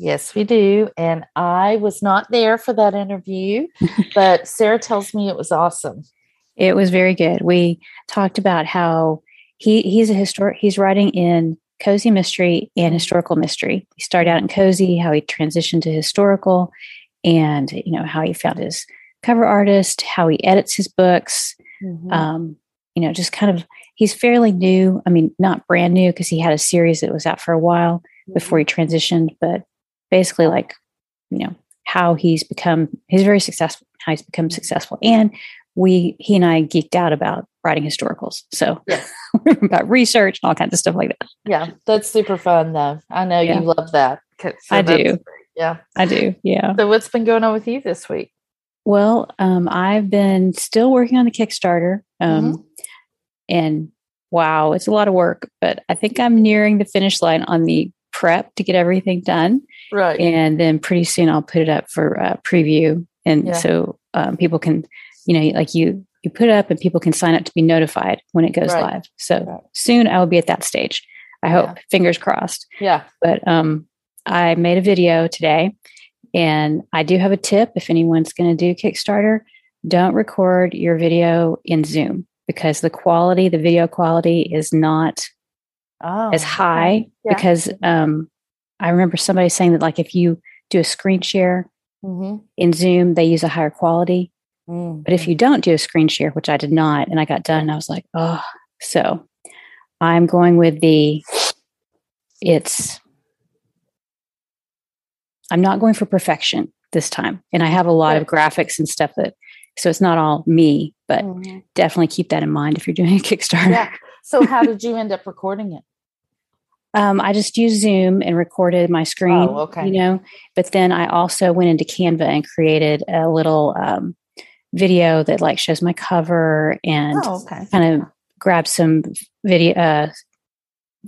Yes, we do. And I was not there for that interview, but Sarah tells me it was awesome. It was very good. We talked about how he he's a historic he's writing in cozy mystery and historical mystery. He started out in cozy, how he transitioned to historical, and you know how he found his cover artist, how he edits his books. Mm-hmm. Um, you know, just kind of he's fairly new. I mean, not brand new because he had a series that was out for a while before he mm-hmm. transitioned, but basically like you know how he's become he's very successful how he's become successful. And we he and i geeked out about writing historicals. So yes. about research and all kinds of stuff like that. Yeah that's super fun though. I know yeah. you love that. So i do. yeah. I do yeah. So what's been going on with you this week? Well um, i've been still working on the kickstarter um, mm-hmm. and wow it's a lot of work but i think i'm nearing the finish line on the prep to get everything done Right. And then pretty soon I'll put it up for uh, preview. And yeah. so um, people can, you know, like you, you put it up and people can sign up to be notified when it goes right. live. So right. soon I will be at that stage. I hope, yeah. fingers crossed. Yeah. But um, I made a video today and I do have a tip if anyone's going to do Kickstarter, don't record your video in Zoom because the quality, the video quality is not oh, as high yeah. because um, I remember somebody saying that like if you do a screen share mm-hmm. in Zoom, they use a higher quality. Mm-hmm. But if you don't do a screen share, which I did not, and I got done, I was like, oh, so I'm going with the it's I'm not going for perfection this time. And I have a lot of graphics and stuff that so it's not all me, but mm-hmm. definitely keep that in mind if you're doing a Kickstarter. Yeah. So how did you end up recording it? Um, I just used Zoom and recorded my screen. Oh, okay. You know, but then I also went into Canva and created a little um, video that like shows my cover and oh, okay. kind of grab some video, uh,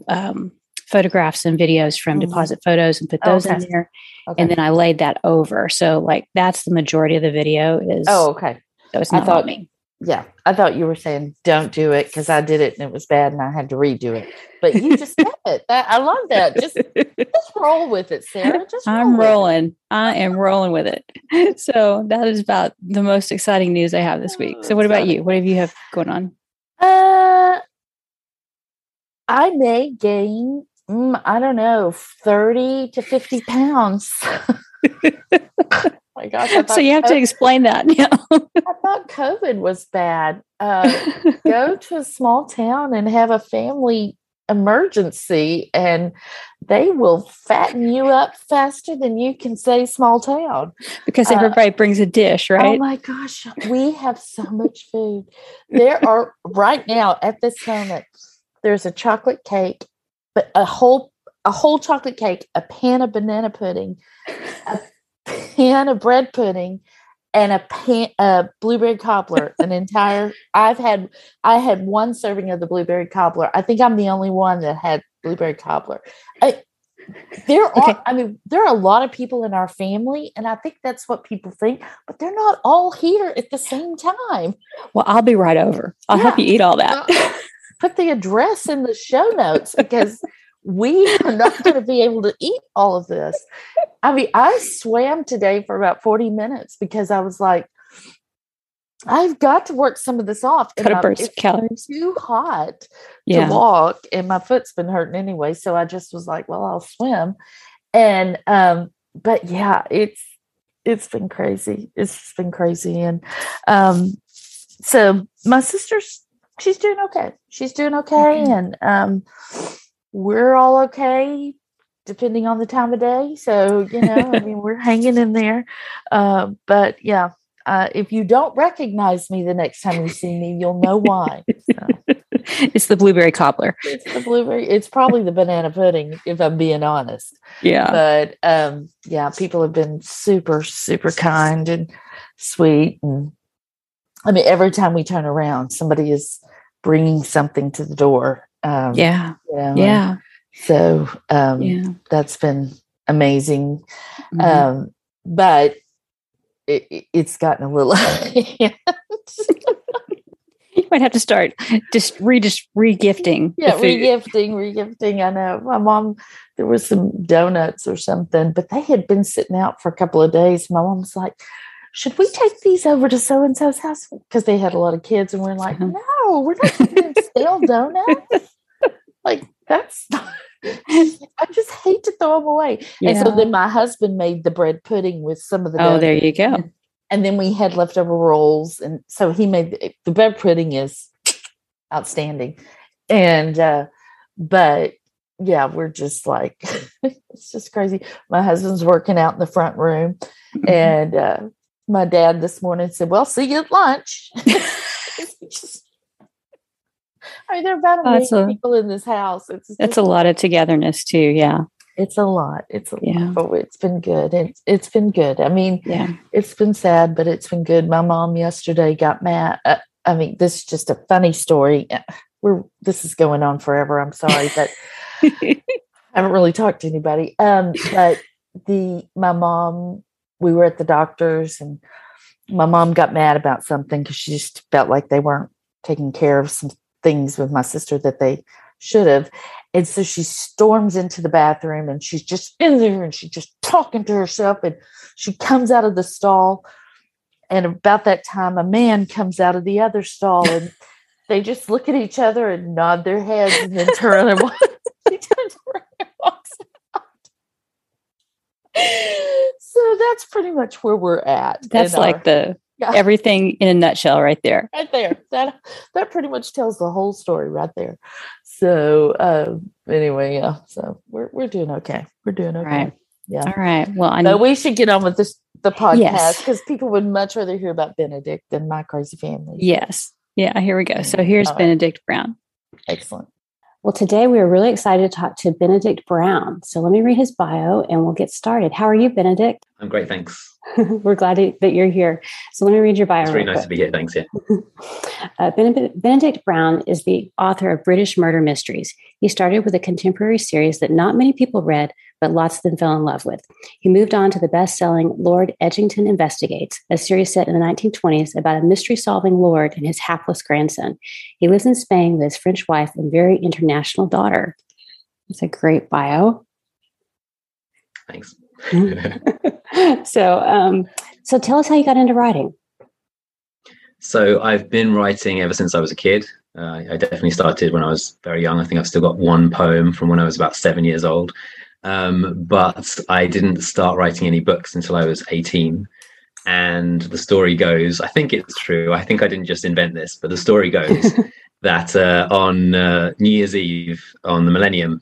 um, photographs and videos from mm-hmm. deposit photos and put those okay. in there. Okay. And then I laid that over. So like that's the majority of the video is. Oh, okay. So it's not I thought, me yeah, I thought you were saying don't do it because I did it and it was bad and I had to redo it. But you just did it. That, I love that. Just just roll with it, Sarah. Just roll I'm rolling. I am rolling with it. So that is about the most exciting news I have this week. So what about you? What have you have going on? Uh, I may gain. Mm, I don't know, thirty to fifty pounds. my gosh. So you have COVID, to explain that. Yeah. I thought COVID was bad. Uh, go to a small town and have a family emergency, and they will fatten you up faster than you can say small town. Because uh, everybody uh, brings a dish, right? Oh my gosh. We have so much food. There are, right now, at this moment, there's a chocolate cake, but a whole a whole chocolate cake, a pan of banana pudding, a pan of bread pudding and a pan a blueberry cobbler an entire i've had i had one serving of the blueberry cobbler. I think i'm the only one that had blueberry cobbler. I, there are okay. i mean there are a lot of people in our family and i think that's what people think but they're not all here at the same time. Well i'll be right over. I'll yeah. help you eat all that. Put the address in the show notes because we are not going to be able to eat all of this. I mean, I swam today for about 40 minutes because I was like, I've got to work some of this off. Cut a burst calories. Too hot yeah. to walk, and my foot's been hurting anyway. So I just was like, well, I'll swim. And um, but yeah, it's it's been crazy. It's been crazy. And um, so my sister's she's doing okay. She's doing okay. Mm-hmm. And um we're all okay depending on the time of day. So, you know, I mean, we're hanging in there. Uh, but yeah, uh, if you don't recognize me the next time you see me, you'll know why. So. it's the blueberry cobbler. It's the blueberry. It's probably the banana pudding, if I'm being honest. Yeah. But um, yeah, people have been super, super kind and sweet. And I mean, every time we turn around, somebody is bringing something to the door. Um, yeah. You know, yeah. So um, Yeah. that's been amazing. Mhm. Um, but it, it- it's gotten a little. you might have to start just re just regifting. yeah, regifting, regifting. I know my mom. There was some donuts or something, but they had been sitting out for a couple of days. My mom's like, "Should we take these over to so and so's house?" Because they had a lot of kids, and we're like, Uh-huh. "No, we're not taking stale donuts. Like that's." not, I just hate to throw them away. And so then my husband made the bread pudding with some of the Oh, there you go. and then we had leftover rolls and so he made the, the bread pudding is outstanding and uh but yeah we're just like it's just crazy my husband's working out in the front room Mhm. and uh my dad this morning said well see you at lunch Just- I mean, there are about a million a- people in this house. It's just- a lot of togetherness too. Yeah. it's a lot. It's a Yeah. lot, but it's been good. It's it's been good. I mean, Yeah. it's been sad, but it's been good. My mom yesterday got mad. Uh, I mean, this is just a funny story. We're this is going on forever. I'm sorry, but I haven't really talked to anybody. Um, but the my mom, we were at the doctor's, and my mom got mad about something because she just felt like they weren't taking care of some things with my sister that they should have. And so she storms into the bathroom and she's just in there and she's just talking to herself. And she comes out of the stall. And about that time, a man comes out of the other stall and they just look at each other and nod their heads and then turn and walk. She turns around and walks out. So that's pretty much where we're at. That's like our- the Yeah. everything in a nutshell right there. right there. That that pretty much tells the whole story right there. So um, anyway, yeah. So we're we're doing okay. We're doing okay. Right. Yeah. All right. Well, I know. we should get on with this the podcast Yes. because people would much rather hear about Benedict than my crazy family. Yes. Yeah. Here we go. So here's All right. Benedict Brown. Excellent. Well, today we are really excited to talk to Benedict Brown. So let me read his bio and we'll get started. How are you, Benedict? I'm great, thanks. We're glad to- that you're here. So let me read your bio. It's really real nice to be here. Thanks. Yeah. Uh, Benedict, Benedict Brown is the author of British Murder Mysteries. He started with a contemporary series that not many people read, but lots of them fell in love with. He moved on to the best selling Lord Edgington Investigates, a series set in the 1920s about a mystery solving lord and his hapless grandson. He lives in Spain with his French wife and very international daughter. It's a great bio. Thanks. so, um, so tell us how you got into writing. so I've been writing ever since I was a kid. Uh, I definitely started when I was very young. I think I've still got one poem from when I was about seven years old. Um, but I didn't start writing any books until I was 18. And the story goes, I think it's true. I think I didn't just invent this, but the story goes that uh, on uh, New Year's Eve, on the millennium,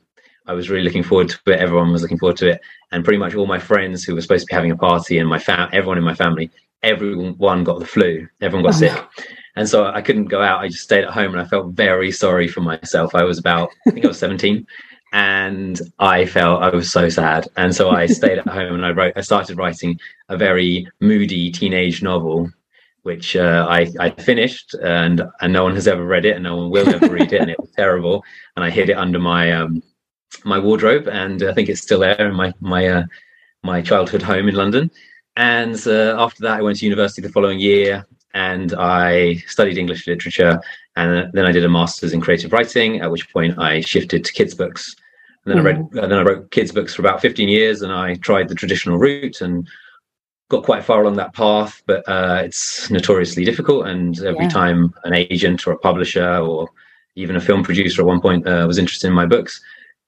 I was really looking forward to it. Everyone was looking forward to it. And pretty much all my friends who were supposed to be having a party and my fam- everyone in my family, everyone got the flu. Everyone got Oh, sick. And so I couldn't go out. I just stayed at home and I felt very sorry for myself. I was about, I think I was 17 and I felt I was so sad. And so I stayed at home and I wrote, I started writing a very moody teenage novel, which uh, I, I finished and, and no one has ever read it and no one will ever read it. And it was terrible. And I hid it under my, um, my wardrobe and I think it's still there in my, my, uh, my childhood home in London. And uh, after that, I went to university the following year and I studied English literature. And then I did a master's in creative writing, at which point I shifted to kids' books. And then I read, and then I wrote kids' books for about 15 years, and I tried the traditional route and got quite far along that path. But uh, it's notoriously difficult, and every Yeah. time an agent or a publisher or even a film producer at one point uh, was interested in my books,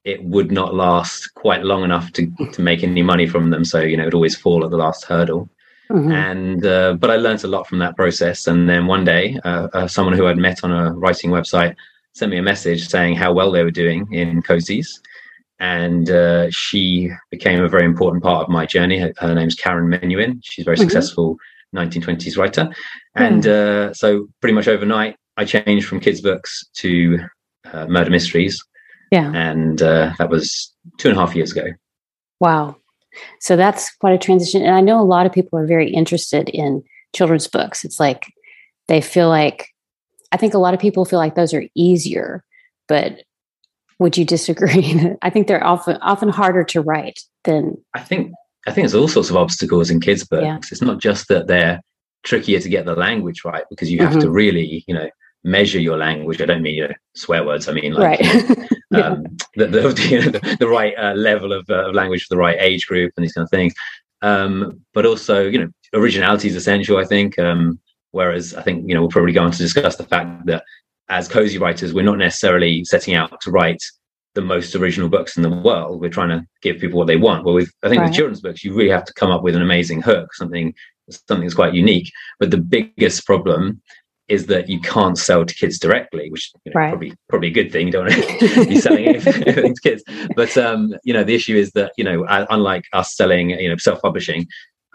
it would not last quite long enough to to make any money from them. So you know, it would always fall at the last hurdle Mhm. and uh, but I learned a lot from that process. And then one day, uh, uh, someone who I'd met on a writing website sent me a message saying how well they were doing in cozies, and uh, she became a very important part of my journey. Her, her name's Karen Menuhin. She's a very Mhm. successful 1920s writer, and uh, so pretty much overnight. I changed from kids' books to uh, murder mysteries. Yeah. And uh, that was two and a half years ago. Wow. So that's quite a transition. And I know a lot of people are very interested in children's books. It's like they feel like, I think a lot of people feel like those are easier, but would you disagree? I think they're often often harder to write than I think I think there's all sorts of obstacles in kids' books. Yeah. It's not just that they're trickier to get the language right because you have mm-hmm. to really, you know, measure your language. I don't mean you know, swear words. I mean like right. you know, yeah. um, the, the, you know, the, the, right uh, level of, uh, of, language for the right age group and these kind of things. Um, but also, you know, originality is essential. I think. Um, whereas I think you know we'll probably go on to discuss the fact that as cozy writers, we're not necessarily setting out to write the most original books in the world. We're trying to give people what they want. Well, with I think right. with children's books, you really have to come up with an amazing hook, something something that's quite unique. But the biggest problem is that you can't sell to kids directly, which you know, right. probably probably a good thing. You don't want to be selling anything to kids. But um, you know, the issue is that you know, unlike us selling, you know, self-publishing,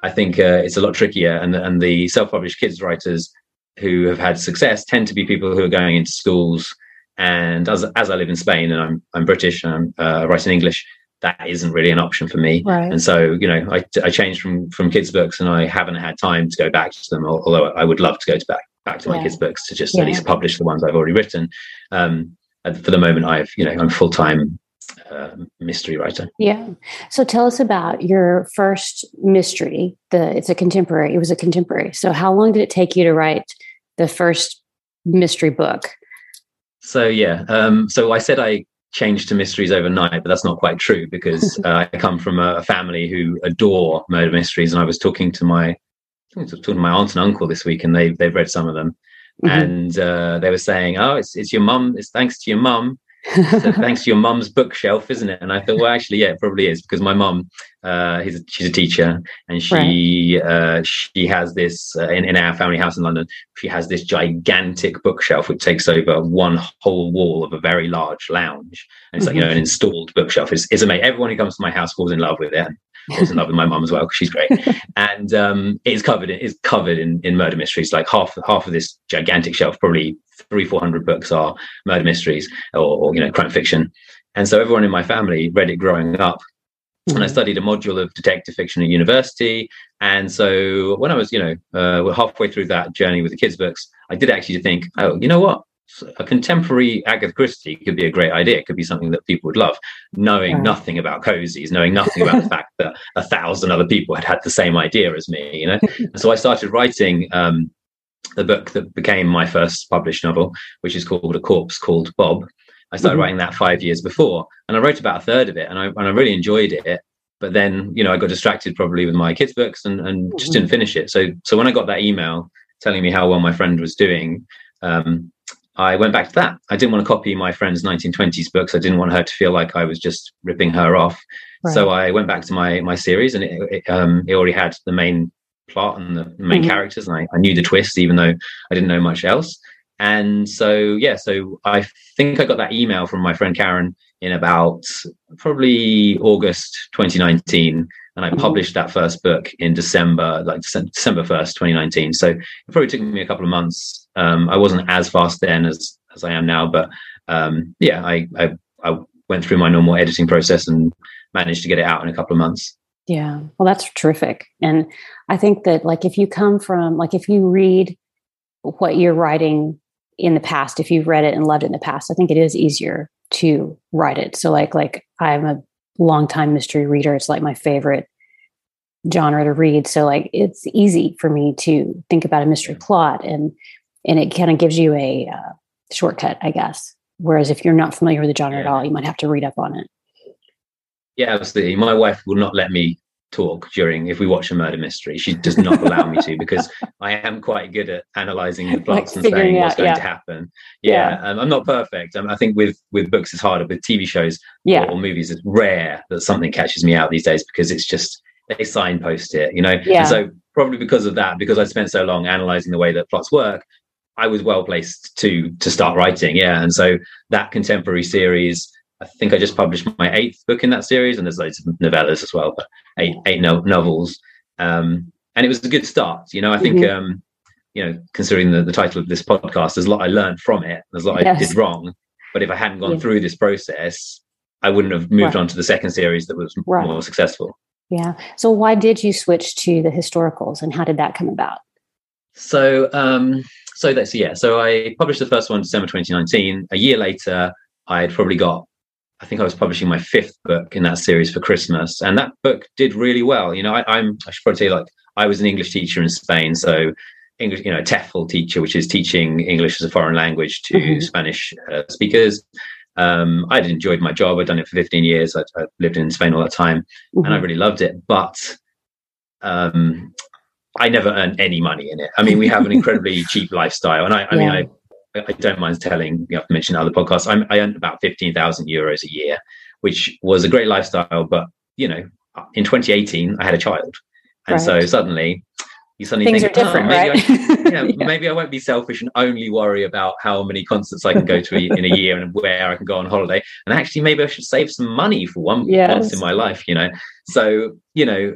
I think uh, it's a lot trickier. And and the self-published kids writers who have had success tend to be people who are going into schools. And as as I live in Spain and I'm I'm British and I'm uh, writing English, that isn't really an option for me. Right. And so, you know, I, I changed from from kids' books, and I haven't had time to go back to them. Although I would love to go to back back to my kids' books to just yeah. at least publish the ones I've already written. Um, for the moment, I've you know I'm full time uh, mystery writer. Yeah. So tell us about your first mystery. The it's a contemporary. It was a contemporary. So how long did it take you to write the first mystery book? So yeah. Um, so I said I changed to mysteries overnight, but that's not quite true because uh, I come from a, family who adore murder mysteries, and I was talking to my talking to my aunt and uncle this week, and they they've read some of them, mm-hmm. and uh, they were saying, "Oh, it's it's your mum. It's thanks to your mum." so thanks to your mum's bookshelf, isn't it? And I thought, well, actually, yeah, it probably is because my mum, uh, a, she's a teacher, and she right. uh, she has this uh, in, in our family house in London. She has this gigantic bookshelf which takes over one whole wall of a very large lounge, and it's mm-hmm. like you know an installed bookshelf. It's, it's amazing. Everyone who comes to my house falls in love with it. I was in love with my mum as well because she's great, and um, it's covered. It's covered in, in murder mysteries. Like half half of this gigantic shelf, probably three four hundred books are murder mysteries or, or, you know crime fiction, and so everyone in my family read it growing up. And I mm-hmm. studied a module of detective fiction at university. And so when I was, you know, uh, halfway through that journey with the kids' books, I did actually think, oh, you know what? A contemporary Agatha Christie could be a great idea. It could be something that people would love, knowing nothing about cozies, knowing nothing about the fact that a thousand other people had had the same idea as me. You know, so I started writing um, the book that became my first published novel, which is called A Corpse Called Bob. I started mm-hmm. writing that five years before, and I wrote about a third of it, and I and I really enjoyed it. But then, you know, I got distracted probably with my kids' books and, and just didn't mm-hmm. finish it. So so when I got that email telling me how well my friend was doing, um, I went back to that. I didn't want to copy my friend's 1920s books. I didn't want her to feel like I was just ripping her off. Right. So I went back to my my series, and it, it, um, it already had the main plot and the main mm-hmm. characters, and I, I, knew the twist, even though I didn't know much else. And so, yeah, so I think I got that email from my friend Karen in about probably August 2019 and I mm-hmm. published that first book in December, like December first, 2019. So it probably took me a couple of months. Um, I wasn't as fast then as as I am now, but um, yeah, I, I I went through my normal editing process and managed to get it out in a couple of months. Yeah, well, that's terrific, and I think that like if you come from like if you read what you're writing in the past, if you've read it and loved it in the past, I think it is easier to write it. So like like I'm a longtime mystery reader. It's like my favorite genre to read. So like it's easy for me to think about a mystery plot and and it kind of gives you a uh, shortcut, I guess. Whereas if you're not familiar with the genre at all, you might have to read up on it. Yeah, absolutely. My wife will not let me talk during if we watch a murder mystery. She does not allow me to because I am quite good at analyzing the plots like and saying what's going yeah. to happen. Yeah, yeah. Um, I'm not perfect. Um, I think with with books it's harder. With TV shows yeah. or, or, movies, it's rare that something catches me out these days because it's just they signpost it. You know, yeah. And so probably because of that, because I spent so long analyzing the way that plots work. I was well placed to to start writing, yeah, and so that contemporary series I think I just published my eighth book in that series, and there's loads of novellas as well, but eight eight no- novels. Um, and it was a good start. You know, I think mm-hmm. um, you know, considering the, the title of this podcast, there's a lot I learned from it. There's a lot yes. I did wrong. But if I hadn't gone yeah. through this process, I wouldn't have moved right. on to the second series that was right. more successful. Yeah. So why did you switch to the historicals and how did that come about? So um so that's yeah. So I published the first one December 2019. A year later, I had probably got I think I was publishing my fifth book in that series for Christmas, and that book did really well. You know, I, am I should probably say like I was an English teacher in Spain, so English, you know, TEFL teacher, which is teaching English as a foreign language to mm-hmm. Spanish uh, speakers. Um, I'd enjoyed my job. I'd done it for 15 years. I, I lived in Spain all that time, mm-hmm. and I mm-hmm. really loved it. But um, I never earned any money in it. I mean, we have an incredibly cheap lifestyle, and I, I yeah. mean, I I don't mind telling, you have to mention other podcasts. I'm, i earned about 15,000 euros a year, which was a great lifestyle. But, you know, in 2018, I had a child. And right. so suddenly you suddenly Things think, are different, oh, maybe, right? I, yeah, yeah. maybe I won't be selfish and only worry about how many concerts I can go to in a year and where I can go on holiday. And actually, maybe I should save some money for one yes. once in my life, you know? So, you know,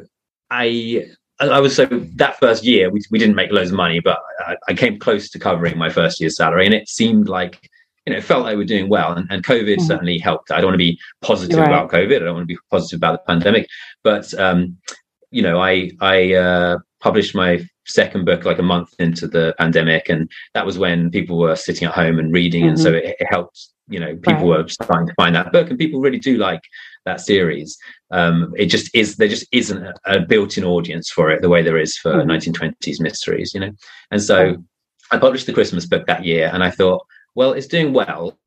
I I was so that first year we, we didn't make loads of money, but I, I, came close to covering my first year's salary, and it seemed like you know it felt like we were doing well, and, and COVID mm-hmm. certainly helped. I don't want to be positive right. about COVID. I don't want to be positive about the pandemic, but um, you know, I I uh, published my second book like a month into the pandemic, and that was when people were sitting at home and reading, mm-hmm. and so it, it helped you know people right. were starting to find that book and people really do like that series um it just is there just isn't a, a built-in audience for it the way there is for mm. 1920s mysteries you know and so i published the christmas book that year and i thought well it's doing well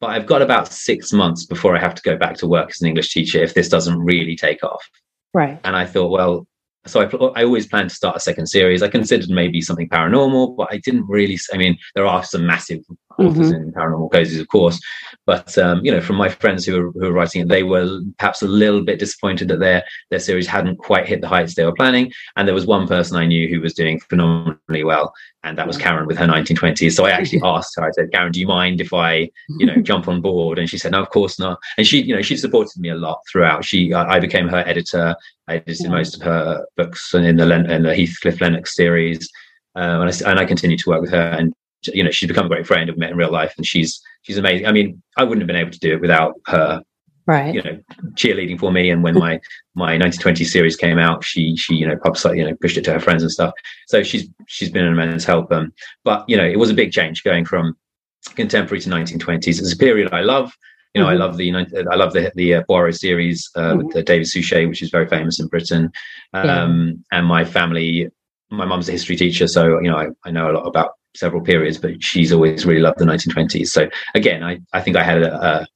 but i've got about six months before i have to go back to work as an english teacher if this doesn't really take off right and i thought well so I, I always planned to start a second series. I considered maybe something paranormal, but I didn't really. I mean, there are some massive authors mm-hmm. in paranormal cases, of course, but um, you know, from my friends who were, who were writing it, they were perhaps a little bit disappointed that their their series hadn't quite hit the heights they were planning. And there was one person I knew who was doing phenomenally well, and that was Karen with her 1920s. So I actually asked her. I said, "Karen, do you mind if I, you know, jump on board?" And she said, "No, of course not." And she, you know, she supported me a lot throughout. She, I, I became her editor. I edited most of her books in the in the Heathcliff Lennox series, um, and I and I continue to work with her. And you know, she's become a great friend. I've met in real life, and she's she's amazing. I mean, I wouldn't have been able to do it without her. Right. You know, cheerleading for me, and when my my 1920 series came out, she she you know publicized, you know pushed it to her friends and stuff. So she's she's been an immense help. Um, but you know, it was a big change going from contemporary to 1920s. It's a period I love. You know, mm-hmm. I love the I love the the uh, Poirot series uh, mm-hmm. with uh, David Suchet, which is very famous in Britain. Um, yeah. And my family, my mum's a history teacher, so you know I, I know a lot about several periods, but she's always really loved the 1920s. So again, I, I think I had a, a,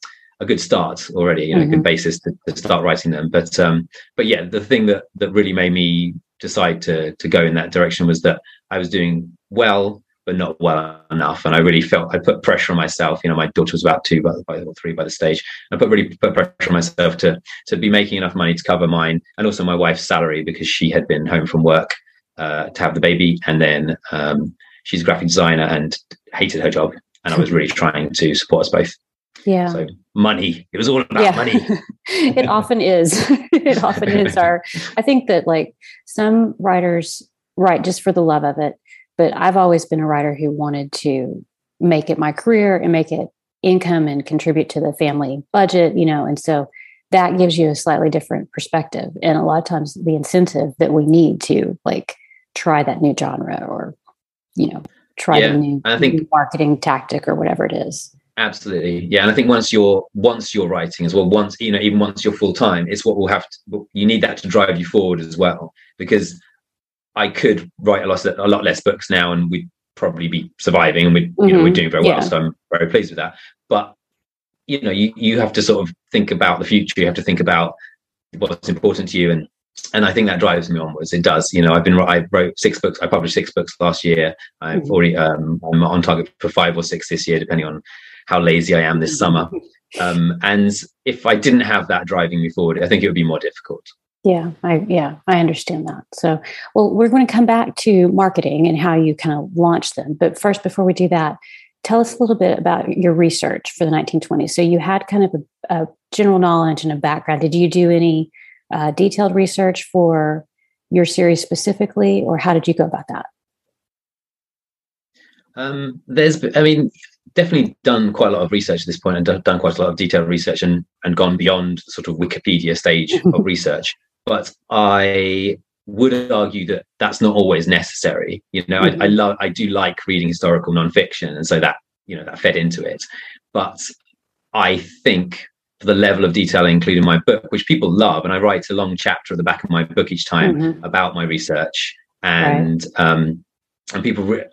a good start already, you know, mm-hmm. a good mm-hmm. basis to, to, start writing them. But um, but yeah, the thing that that really made me decide to to go in that direction was that I was doing well, but not well enough, and I really felt I put pressure on myself. You know, my daughter was about two by, by or three by the stage. I put really put pressure on myself to to be making enough money to cover mine and also my wife's salary because she had been home from work uh, to have the baby, and then um, she's a graphic designer and hated her job, and I was really trying to support us both. Yeah. So money. It was all about yeah. money. it often is. it often is our I think that like some writers write just for the love of it, but I've always been a writer who wanted to make it my career and make it income and contribute to the family budget, you know, and so that gives you a slightly different perspective and a lot of times the incentive that we need to like try that new genre or you know try yeah, a new, I think, new marketing tactic or whatever it is absolutely yeah and i think once you're once you're writing as well once you know even once you're full time it's what will have to you need that to drive you forward as well because i could write a lot a lot less books now and we'd probably be surviving and we mm-hmm. you know we're mm-hmm. doing very well yeah. so i'm very pleased with that but you know you you have to sort of think about the future you have to think about what's important to you and and I think that drives me onwards. It does. You know, I've been I wrote six books. I published six books last year. I've mm-hmm. already um, I'm on target for five or six this year, depending on how lazy I am this summer. Um, and if I didn't have that driving me forward, I think it would be more difficult. Yeah, I yeah, I understand that. So, well, we're going to come back to marketing and how you kind of launch them. But first, before we do that, tell us a little bit about your research for the 1920s. So, you had kind of a, a general knowledge and a background. Did you do any uh, detailed research for your series specifically, or how did you go about that? Um, there's, I mean, definitely done quite a lot of research at this point and done, quite a lot of detailed research and, and gone beyond sort of Wikipedia stage of research. But I would argue that that's not always necessary. You know, mm-hmm. I, I, love, I do like reading historical nonfiction, and so that you know that fed into it. But I think for the level of detail I include in my book, which people love, and I write a long chapter at the back of my book each time mm-hmm. about my research, and right. um, and people re-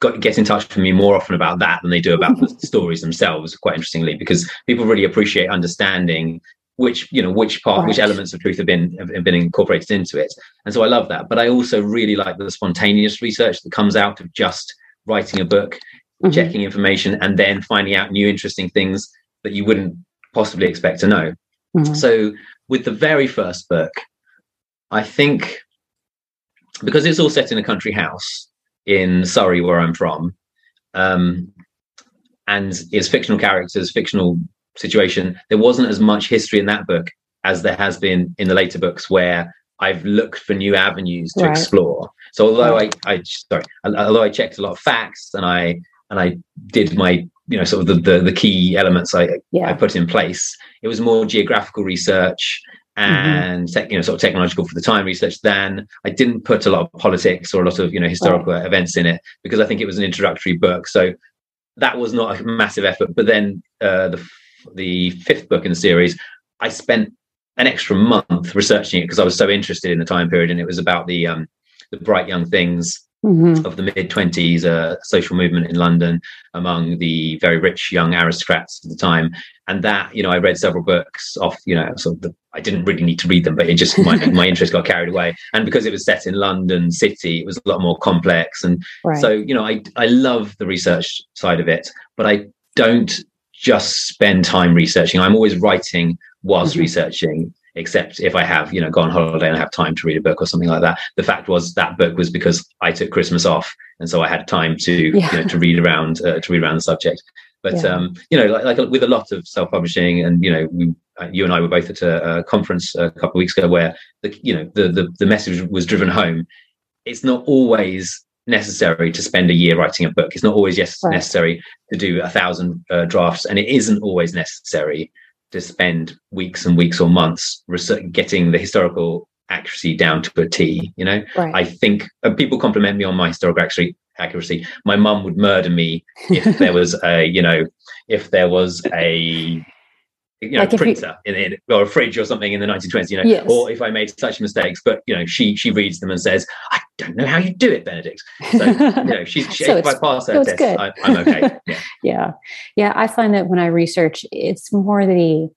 got, get in touch with me more often about that than they do about the stories themselves. Quite interestingly, because people really appreciate understanding which you know which part right. which elements of truth have been have been incorporated into it and so i love that but i also really like the spontaneous research that comes out of just writing a book mm-hmm. checking information and then finding out new interesting things that you wouldn't possibly expect to know mm-hmm. so with the very first book i think because it's all set in a country house in surrey where i'm from um, and it's fictional characters fictional situation, there wasn't as much history in that book as there has been in the later books where I've looked for new avenues to right. explore. So although I, I sorry, although I checked a lot of facts and I and I did my you know sort of the the, the key elements I yeah. I put in place, it was more geographical research mm-hmm. and mm-hmm. you know sort of technological for the time research than I didn't put a lot of politics or a lot of you know historical right. events in it because I think it was an introductory book. So that was not a massive effort. But then uh, the the fifth book in the series, I spent an extra month researching it because I was so interested in the time period, and it was about the um, the bright young things mm-hmm. of the mid twenties, uh, social movement in London among the very rich young aristocrats of the time. And that, you know, I read several books off, you know, sort of the, I didn't really need to read them, but it just my my interest got carried away. And because it was set in London City, it was a lot more complex. And right. so, you know, I I love the research side of it, but I don't just spend time researching. I'm always writing whilst mm-hmm. researching, except if I have, you know, gone on holiday and I have time to read a book or something like that. The fact was that book was because I took Christmas off, and so I had time to yeah. you know to read around uh, to read around the subject. But yeah. um, you know, like, like with a lot of self-publishing, and you know, we, uh, you and I were both at a, a, conference a couple of weeks ago where the you know the, the the message was driven home. It's not always necessary to spend a year writing a book. It's not always yes right. necessary to do a thousand uh, drafts, and it isn't always necessary to spend weeks and weeks or months research, getting the historical accuracy down to a T. You know, right. I think people compliment me on my historical accuracy. Accuracy. My mum would murder me if there was a, you know, if there was a you know, like printer you, in, in, or a fridge or something in the 1920s, you know, yes. or if I made such mistakes, but you know, she she reads them and says, I don't know how you do it, Benedict. So, you know, she's, she, so if I pass test, I, am okay. Yeah. yeah. Yeah. I find that when I research, it's more the,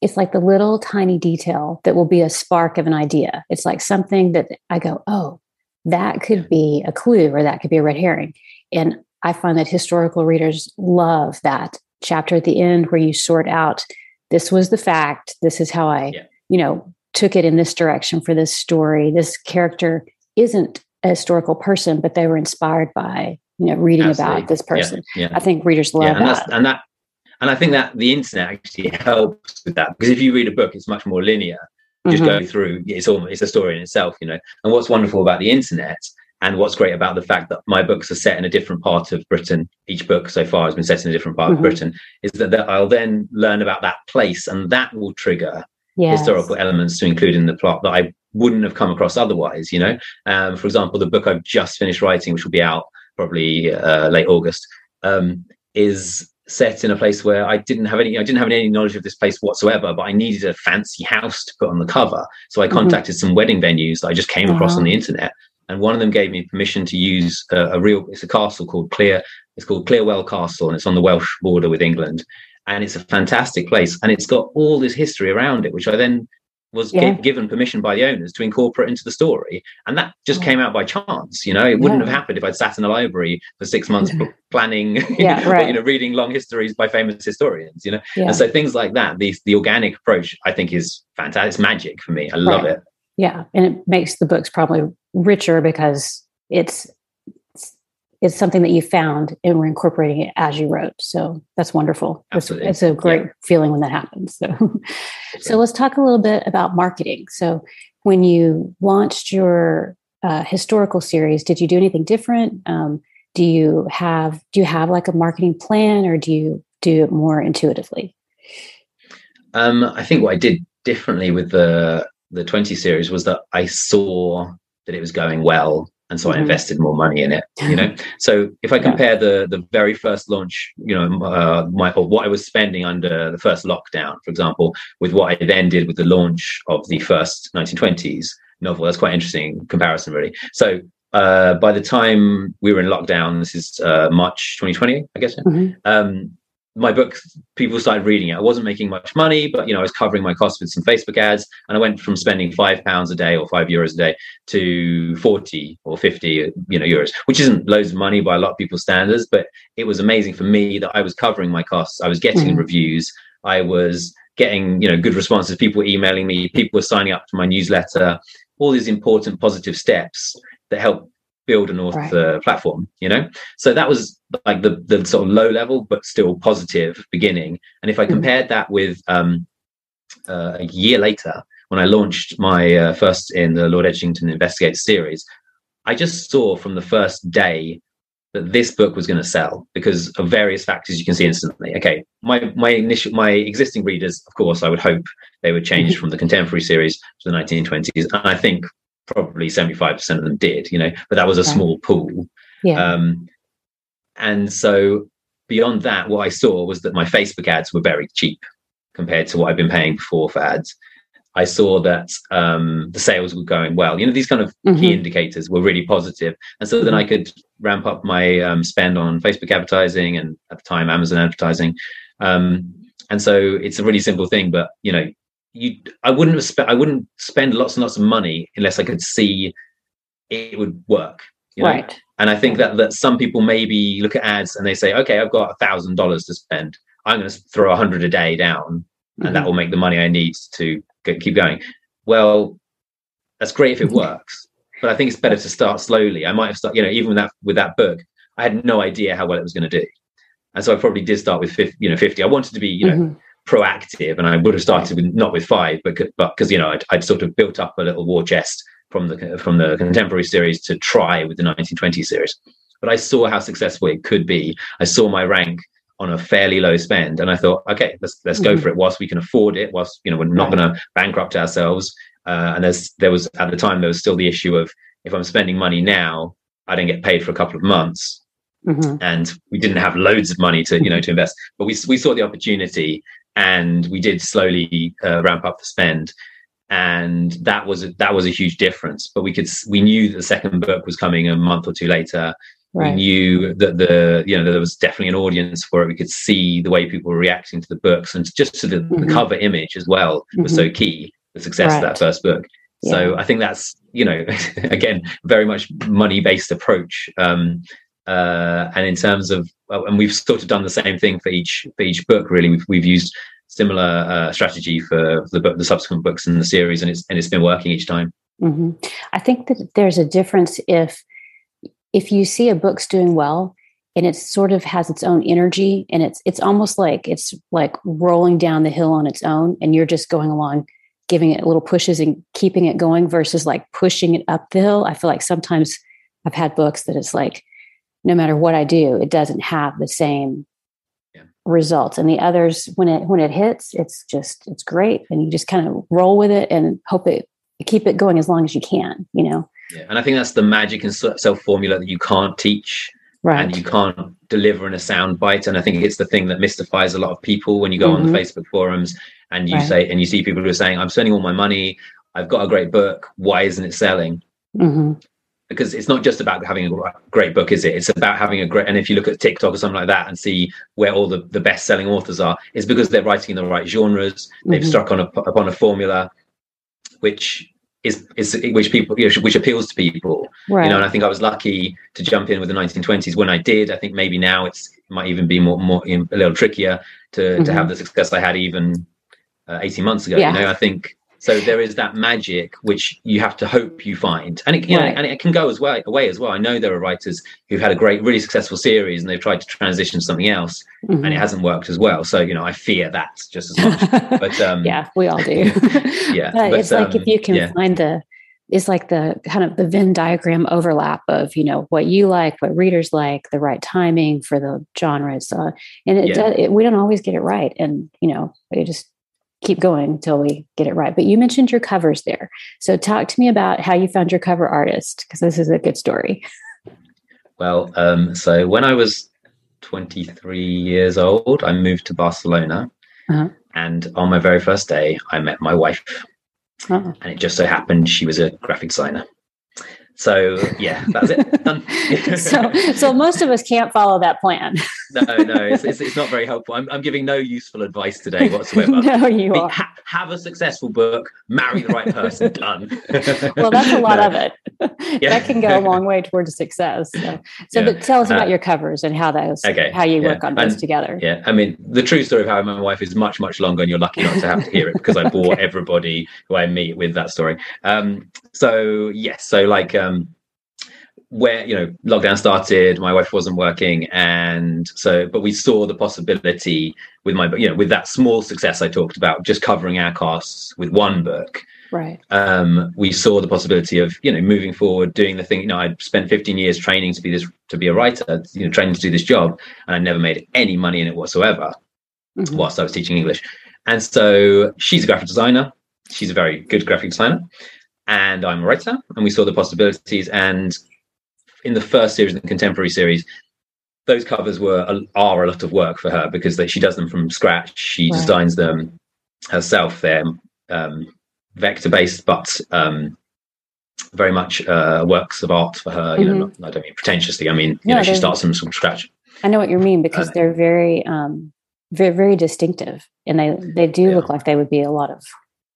it's like the little tiny detail that will be a spark of an idea. It's like something that I go, oh, that could be a clue or that could be a red herring. And I find that historical readers love that chapter at the end where you sort out this was the fact this is how i yeah. you know took it in this direction for this story this character isn't a historical person but they were inspired by you know reading Absolutely. about this person yeah, yeah. i think readers love and that and that and i think that the internet actually helps with that because if you read a book it's much more linear just mm-hmm. going through it's almost it's a story in itself you know and what's wonderful about the internet and what's great about the fact that my books are set in a different part of Britain, each book so far has been set in a different part mm-hmm. of Britain, is that, that, I'll then learn about that place and that will trigger yes. historical elements to include in the plot that I wouldn't have come across otherwise. You know, um, for example, the book I've just finished writing, which will be out probably uh, late August, um, is set in a place where I didn't have any I didn't have any knowledge of this place whatsoever, but I needed a fancy house to put on the cover. So I mm-hmm. contacted mm-hmm. some wedding venues that I just came across on the internet and one of them gave me permission to use a, a, real it's a castle called clear it's called clearwell castle and it's on the welsh border with england. And it's a fantastic place and it's got all this history around it which i then was yeah. g- given permission by the owners to incorporate into the story. And that just came out by chance you know? It wouldn't yeah. have happened if i'd sat in a library for six months planning yeah, right. you know reading long histories by famous historians you know? And so things like that the, the organic approach i think is fantastic. It's magic for me. I love right. it yeah and it makes the books probably richer because it's it's something that you found and we're incorporating it as you wrote. So that's wonderful. It's, it's, a great yeah. feeling when that happens. So, so let's talk a little bit about marketing. So when you launched your uh, historical series, did you do anything different? Um, do you have do you have like a marketing plan or do you do it more intuitively um, i think what i did differently with the the 20 series was that i saw that it was going well and so mm-hmm. I invested more money in it. You know, so if I compare yeah. the the very first launch, you know, uh, my or what I was spending under the first lockdown, for example, with what I then did with the launch of the first 1920s novel, that's quite interesting comparison, really. So uh, by the time we were in lockdown, this is uh, March 2020, I guess. Mm-hmm. Um, my book people started reading it. I wasn't making much money but you know i was covering my costs with some facebook ads and i went from spending five pounds a day or five euros a day to 40 or 50 you know euros which isn't loads of money by a lot of people's standards but it was amazing for me that i was covering my costs. I was getting mm-hmm. reviews. I was getting you know good responses people were emailing me people were signing up to my newsletter all these important positive steps that help build an author right. platform you know so that was like the the sort of low level but still positive beginning and if i mm-hmm. compared that with um, uh, a year later when i launched my uh, first in the lord edgington investigator series i just saw from the first day that this book was going to sell because of various factors you can see instantly okay my my initial my existing readers of course i would hope they would change mm-hmm. from the contemporary series to the 1920s and i think probably 75% of them did, you know, but that was a right. small pool. Yeah. Um, and so beyond that, what I saw was that my Facebook ads were very cheap compared to what I've been paying before for ads. I saw that um, the sales were going well. You know, these kind of mm-hmm. key indicators were really positive. And so then I could ramp up my um, spend on Facebook advertising and at the time Amazon advertising. Um, and so it's a really simple thing, but you know, you I wouldn't have spent I wouldn't spend lots and lots of money unless I could see it would work. You know? Right. And I think that that some people maybe look at ads and they say, okay, I've got a thousand dollars to spend. I'm going to throw a hundred a day down, mm-hmm. and that mm-hmm. will make the money I need to get, keep going. Well, that's great if it works, but I think it's better to start slowly. I might have started, you know, even with that with that book, I had no idea how well it was going to do, and so I probably did start with 50, you know, fifty. I wanted to be, you know. Mm-hmm proactive, and I would have started with not with five, but but because you know I'd, I'd, sort of built up a little war chest from the from the contemporary series to try with the 1920 series. But I saw how successful it could be. I saw my rank on a fairly low spend, and I thought, okay, let's let's go mm-hmm. for it whilst we can afford it, whilst you know we're not going to bankrupt ourselves. Uh, and there's there was at the time there was still the issue of if I'm spending money now, I don't get paid for a couple of months. Mm-hmm. and we didn't have loads of money to you know to invest but we, we saw the opportunity and we did slowly uh, ramp up the spend and that was a, that was a huge difference but we could we knew that the second book was coming a month or two later right. we knew that the you know there was definitely an audience for it we could see the way people were reacting to the books and just to the, mm-hmm. the cover image as well mm-hmm. was so key the success right. of that first book yeah. so i think that's you know again very much money based approach um, uh, and in terms of and we've sort of done the same thing for each for each book really. We've, we've used similar uh, strategy for the book the subsequent books in the series and it's and it's been working each time. Mm-hmm. i think that there's a difference if if you see a book's doing well and it sort of has its own energy and it's it's almost like it's like rolling down the hill on its own and you're just going along giving it little pushes and keeping it going versus like pushing it up the hill. I feel like sometimes i've had books that it's like no matter what I do, it doesn't have the same yeah. results. And the others, when it when it hits, it's just it's great, and you just kind of roll with it and hope it keep it going as long as you can. You know. Yeah, and I think that's the magic and self formula that you can't teach. Right. And you can't deliver in a sound bite. And I think it's the thing that mystifies a lot of people when you go mm-hmm. on the. Facebook forums and you right. say, and you see people who are saying, I'm spending all my money. I've got a great book. Why isn't it selling? Mm-hmm because it's not just about having a great book, is it? It's about having a great. And if you look at TikTok or something like that and see where all the, the best selling authors are, it's because they're writing in the right genres. They've mm-hmm. struck on a, upon a formula, which is is which people you know, which appeals to people. Right. You know, and I think I was lucky to jump in with the 1920s when I did. I think maybe now it's it might even be more more a little trickier to mm-hmm. to have the success I had even uh, 18 months ago. Yeah. You know, I think so there is that magic which you have to hope you find, and it you right. know, and it can go as well away as well. I know there are writers who've had a great, really successful series, and they've tried to transition to something else, mm-hmm. and it hasn't worked as well. So you know, I fear that just as much. But um, yeah, we all do. yeah, but, but it's um, like if um, you can yeah. find the is like the kind of the Venn diagram overlap of you know what you like, what readers like, the right timing for the genres, uh, and it, yeah. does, it, we don't always get it right, and you know it just keep going until we get it right. But you mentioned your covers there, so talk to me about how you found your cover artist because this is a good story. Well, um, so when I was 23 years old, I moved to Barcelona, uh-huh. and on my very first day, I met my wife Oh. And it just so happened she was a graphic designer. So yeah, that's it. Done. so, so most of us can't follow that plan. no, no, it's, it's, it's, not very helpful. I'm, I'm giving no useful advice today whatsoever. no, you Be, are. Ha- have a successful book, marry the right person. Done. well, that's a lot no. of it. Yeah. that can go a long way towards success. So, so yeah. but tell us about uh, your covers and how those, okay. how you yeah. work on those and, together. Yeah, I mean, the true story of how I met my wife is much, much longer, and you're lucky not to have to hear it because I bore okay. everybody who I meet with that story. Um, so yes, so like. Um, where you know lockdown started my wife wasn't working and so but we saw the possibility with my you know with that small success i talked about just covering our costs with one book right. um we saw the possibility of you know moving forward doing the thing you know i'd spent 15 years training to be this to be a writer you know training to do this job and i never made any money in it whatsoever mm-hmm. whilst i was teaching english. And so she's a graphic designer. She's a very good graphic designer and i'm a writer and we saw the possibilities and in the first series, and the contemporary series, those covers were are a lot of work for her because they, she does them from scratch. She right. designs them herself. They're um, vector based, but um, very much uh, works of art for her. You mm-hmm. know, not, I don't mean pretentiously. I mean, you no, know, she starts them from scratch. I know what you mean because uh, they're very, um, very, very distinctive, and they they do yeah. look like they would be a lot of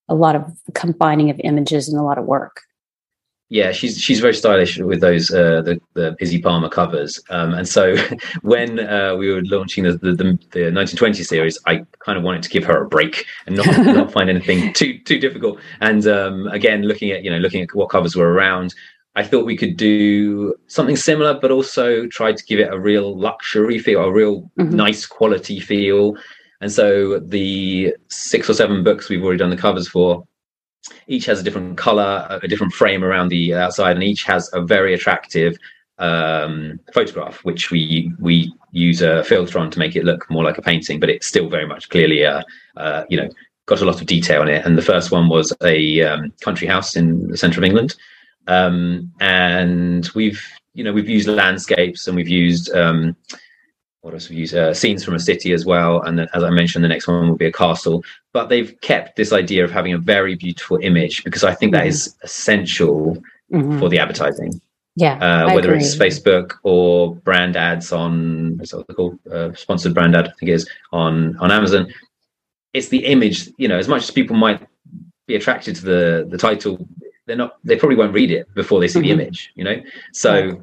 a lot of combining of images and a lot of work yeah, she's she's very stylish with those uh, the the Izzy Palmer covers. Um, and so when uh, we were launching the, the, the 1920 series, I kind of wanted to give her a break and not not find anything too too difficult. And um, again, looking at you know looking at what covers were around, I thought we could do something similar, but also try to give it a real luxury feel, a real mm-hmm. nice quality feel. And so the six or seven books we've already done the covers for each has a different color, a different frame around the outside, and each has a very attractive um, photograph, which we we use a filter on to make it look more like a painting, but it's still very much clearly a you know got a lot of detail in it. And the first one was a um, country house in the centre of England, um, and we've you know we've used landscapes and we've used um, what else we use uh, scenes from a city as well and then as i mentioned the next one will be a castle. But they've kept this idea of having a very beautiful image because i think that mm-hmm. is essential mm-hmm. for the advertising. Yeah uh, whether it's facebook or brand ads on what's that called? Uh, sponsored brand ad i think it is on on amazon. It's the image you know as much as people might be attracted to the the title they're not they probably won't read it before they see mm-hmm. the image you know? So yeah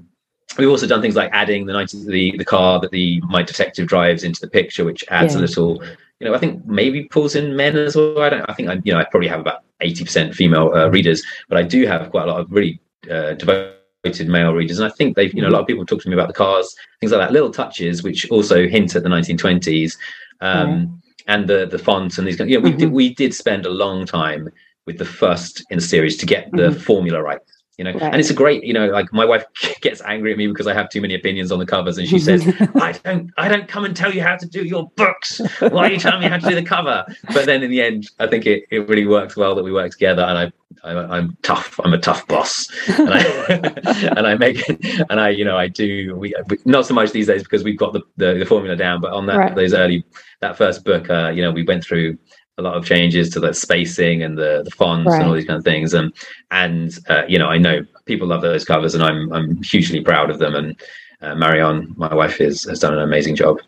we've also done things like adding the 90, the the car that the my detective drives into the picture, which adds yeah. a little. You know, I think maybe pulls in men as well. I don't. I think I, you know, I probably have about eighty percent female uh, readers, but I do have quite a lot of really uh, devoted male readers, and I think they've. You know, a lot of people talk to me about the cars, things like that, little touches which also hint at the nineteen twenties, um, and the the fonts and these. You know, we mm-hmm. did we did spend a long time with the first in the series to get the mm-hmm. formula right you know? Right. and it's a great you know like my wife gets angry at me because i have too many opinions on the covers and she says i don't i don't come and tell you how to do your books. Why are you telling me how to do the cover? But then in the end i think it, it really works well that we work together and i, I am tough. I'm a tough boss. And i and i make and i you know i do we, not so much these days because we've got the the, the formula down but on that right. those early that first book uh, you know we went through a lot of changes to the spacing and the, the fonts right. and all these kind of things. And and uh, you know, I know people love those covers, and I'm I'm hugely proud of them. And uh, Marion, my wife, is has done an amazing job.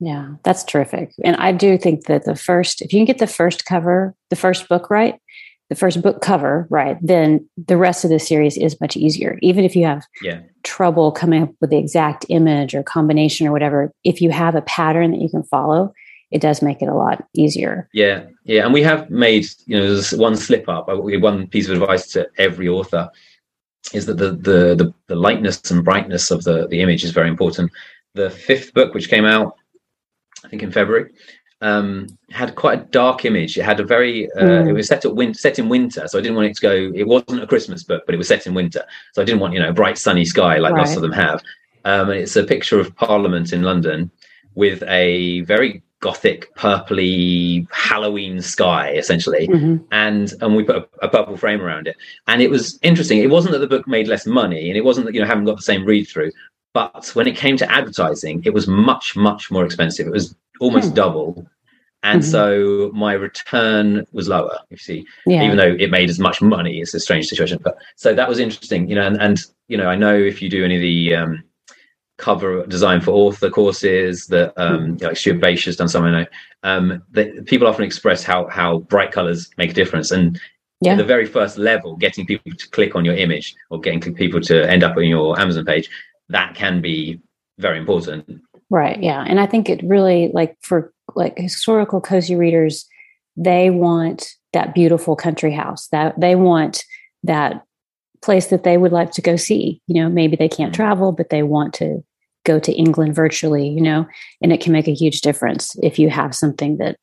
Yeah, that's terrific. And I do think that the first, if you can get the first cover, the first book right, the first book cover right, then the rest of the series is much easier. Even if you have yeah. trouble coming up with the exact image or combination or whatever, if you have a pattern that you can follow, it does make it a lot easier. Yeah, yeah, and we have made you know there's one slip up. One piece of advice to every author is that the the the, the lightness and brightness of the the image is very important. The fifth book, which came out, I think in February, um, had quite a dark image. It had a very uh, Mm. it was set at win- set in winter, so I didn't want it to go. It wasn't a Christmas book, but it was set in winter, so I didn't want you know a bright sunny sky like Right. of them have. Um, and it's a picture of Parliament in London with a very gothic, purpley Halloween sky, essentially Mhm. and and we put a, a purple frame around it and it was interesting it wasn't that the book made less money and it wasn't that you know haven't got the same read through but when it came to advertising it was much much more expensive it was almost Hmm. double and Mhm. so my return was lower you see Yeah. even though it made as much money it's a strange situation but so that was interesting you know and, and you know i know if you do any of the um cover design for author courses that um like Stuart Bache has done some I know um that people often express how how bright colors make a difference and Yeah. the very first level getting people to click on your image or getting people to end up on your Amazon page that can be very important Right. Yeah. And I think it really like for like historical cozy readers, they want that beautiful country house that they want that place that they would like to go see. You know, maybe they can't Mhm. travel, but they want to go to England virtually, you know, and it can make a huge difference if you have something that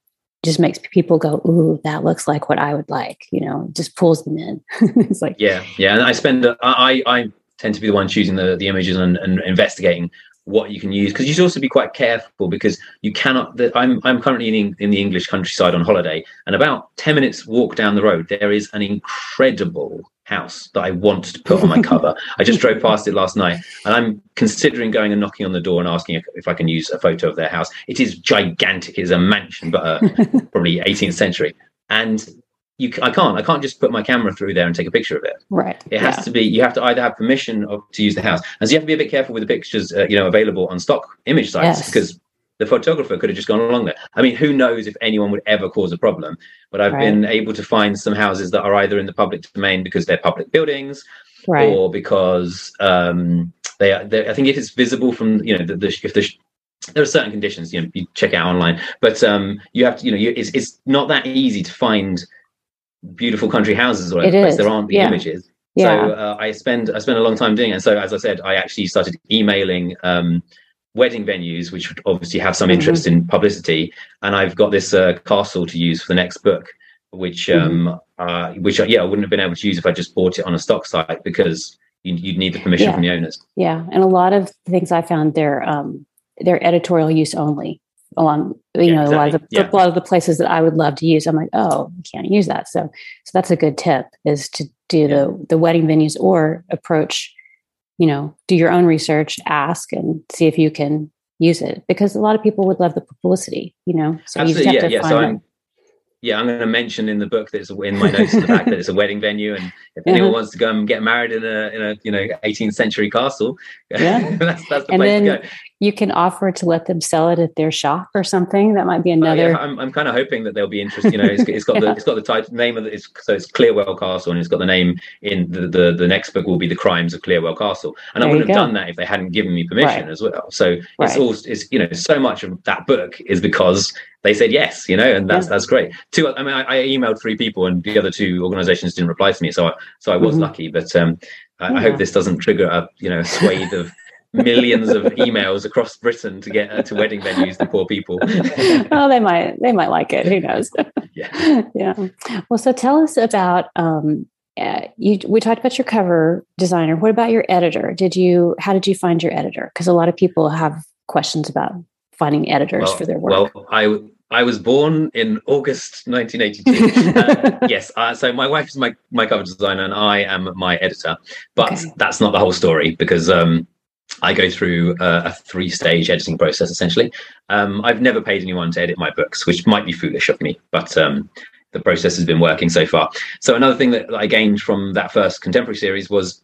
just makes people go, Ooh, that looks like what I would like, you know, just pulls them in. it's like, yeah yeah and I spend uh, I I I tend to be the one choosing the the images and, and investigating what you can use because you should also be quite careful because you cannot the, i'm i'm currently in, in the english countryside on holiday and about 10 minutes walk down the road there is an incredible house that i want to put on my cover i just drove past it last night and i'm considering going and knocking on the door and asking if, i can use a photo of their house it is gigantic it's a mansion but uh, probably 18th century and you i can't i can't just put my camera through there and take a picture of it right. it has yeah. to be you have to either have permission of, to use the house and so you have to be a bit careful with the pictures uh, you know available on stock image sites Yes. because the photographer could have just gone along there i mean who knows if anyone would ever cause a problem but i've Right. been able to find some houses that are either in the public domain because they're public buildings right. or because um they are i think if it's visible from you know the, the if the there are certain conditions you know you check out online but um you have to you know you, it's, it's not that easy to find beautiful country houses over place there aren't the yeah. images yeah. so uh, I spend I spend a long time doing it. And so as I said, I actually started emailing um, wedding venues, which would obviously have some Mhm. interest in publicity. And I've got this uh, castle to use for the next book, which Mm-hmm. um, uh, which yeah I wouldn't have been able to use if I just bought it on a stock site because you, you'd need the permission Yeah. from the owners. Yeah, and a lot of things I found they're um, they're editorial use only. Along, you Yeah, know, a lot of the, exactly. Yeah. a lot of the places that I would love to use, I'm like, oh, you can't use that. So, so that's a good tip is to do the the wedding venues or approach, you know, do your own research, ask, and see if you can use it because a lot of people would love the publicity, you know. So you just have yeah, to yeah. find So I'm yeah, I'm going to mention in the book that it's in my notes at the back that it's a wedding venue, and if anyone Uh-huh. wants to go and get married in a in a you know 18th century castle, Yeah. that's that's the And place then to go. You can offer to let them sell it at their shop or something. That might be Oh, another. yeah, I'm, I'm kind of hoping that they'll be interested. You know, it's, it's got the it's got the title name of the, it's so it's Clearwell Castle, and it's got the name in the, the the next book will be the Crimes of Clearwell Castle, and I There you wouldn't have done that if they hadn't given me permission Right. as well. So it's Right. all it's you know so much of that book is because they said yes, you know, and that's Yeah. that's great. Two, I mean, I, I emailed three people, and the other two organisations didn't reply to me, so I, so I was Mhm. lucky. But um, I, I hope this doesn't trigger a you know a swathe of. millions of emails across Britain to get to wedding venues, the poor people. oh, they might they might like it. Who knows? yeah. yeah. Well, so tell us about um, uh, you. We talked about your cover designer. What about your editor? Did you? How did you find your editor? Because a lot of people have questions about finding editors well, for their work. Well, I I was born in August 1982. uh, yes, uh, so my wife is my my cover designer and I am my editor. But Okay. that's not the whole story because um, I go through uh, a three stage editing process essentially. Um, I've never paid anyone to edit my books, which might be foolish of me, but um, the process has been working so far. So another thing that I gained from that first contemporary series was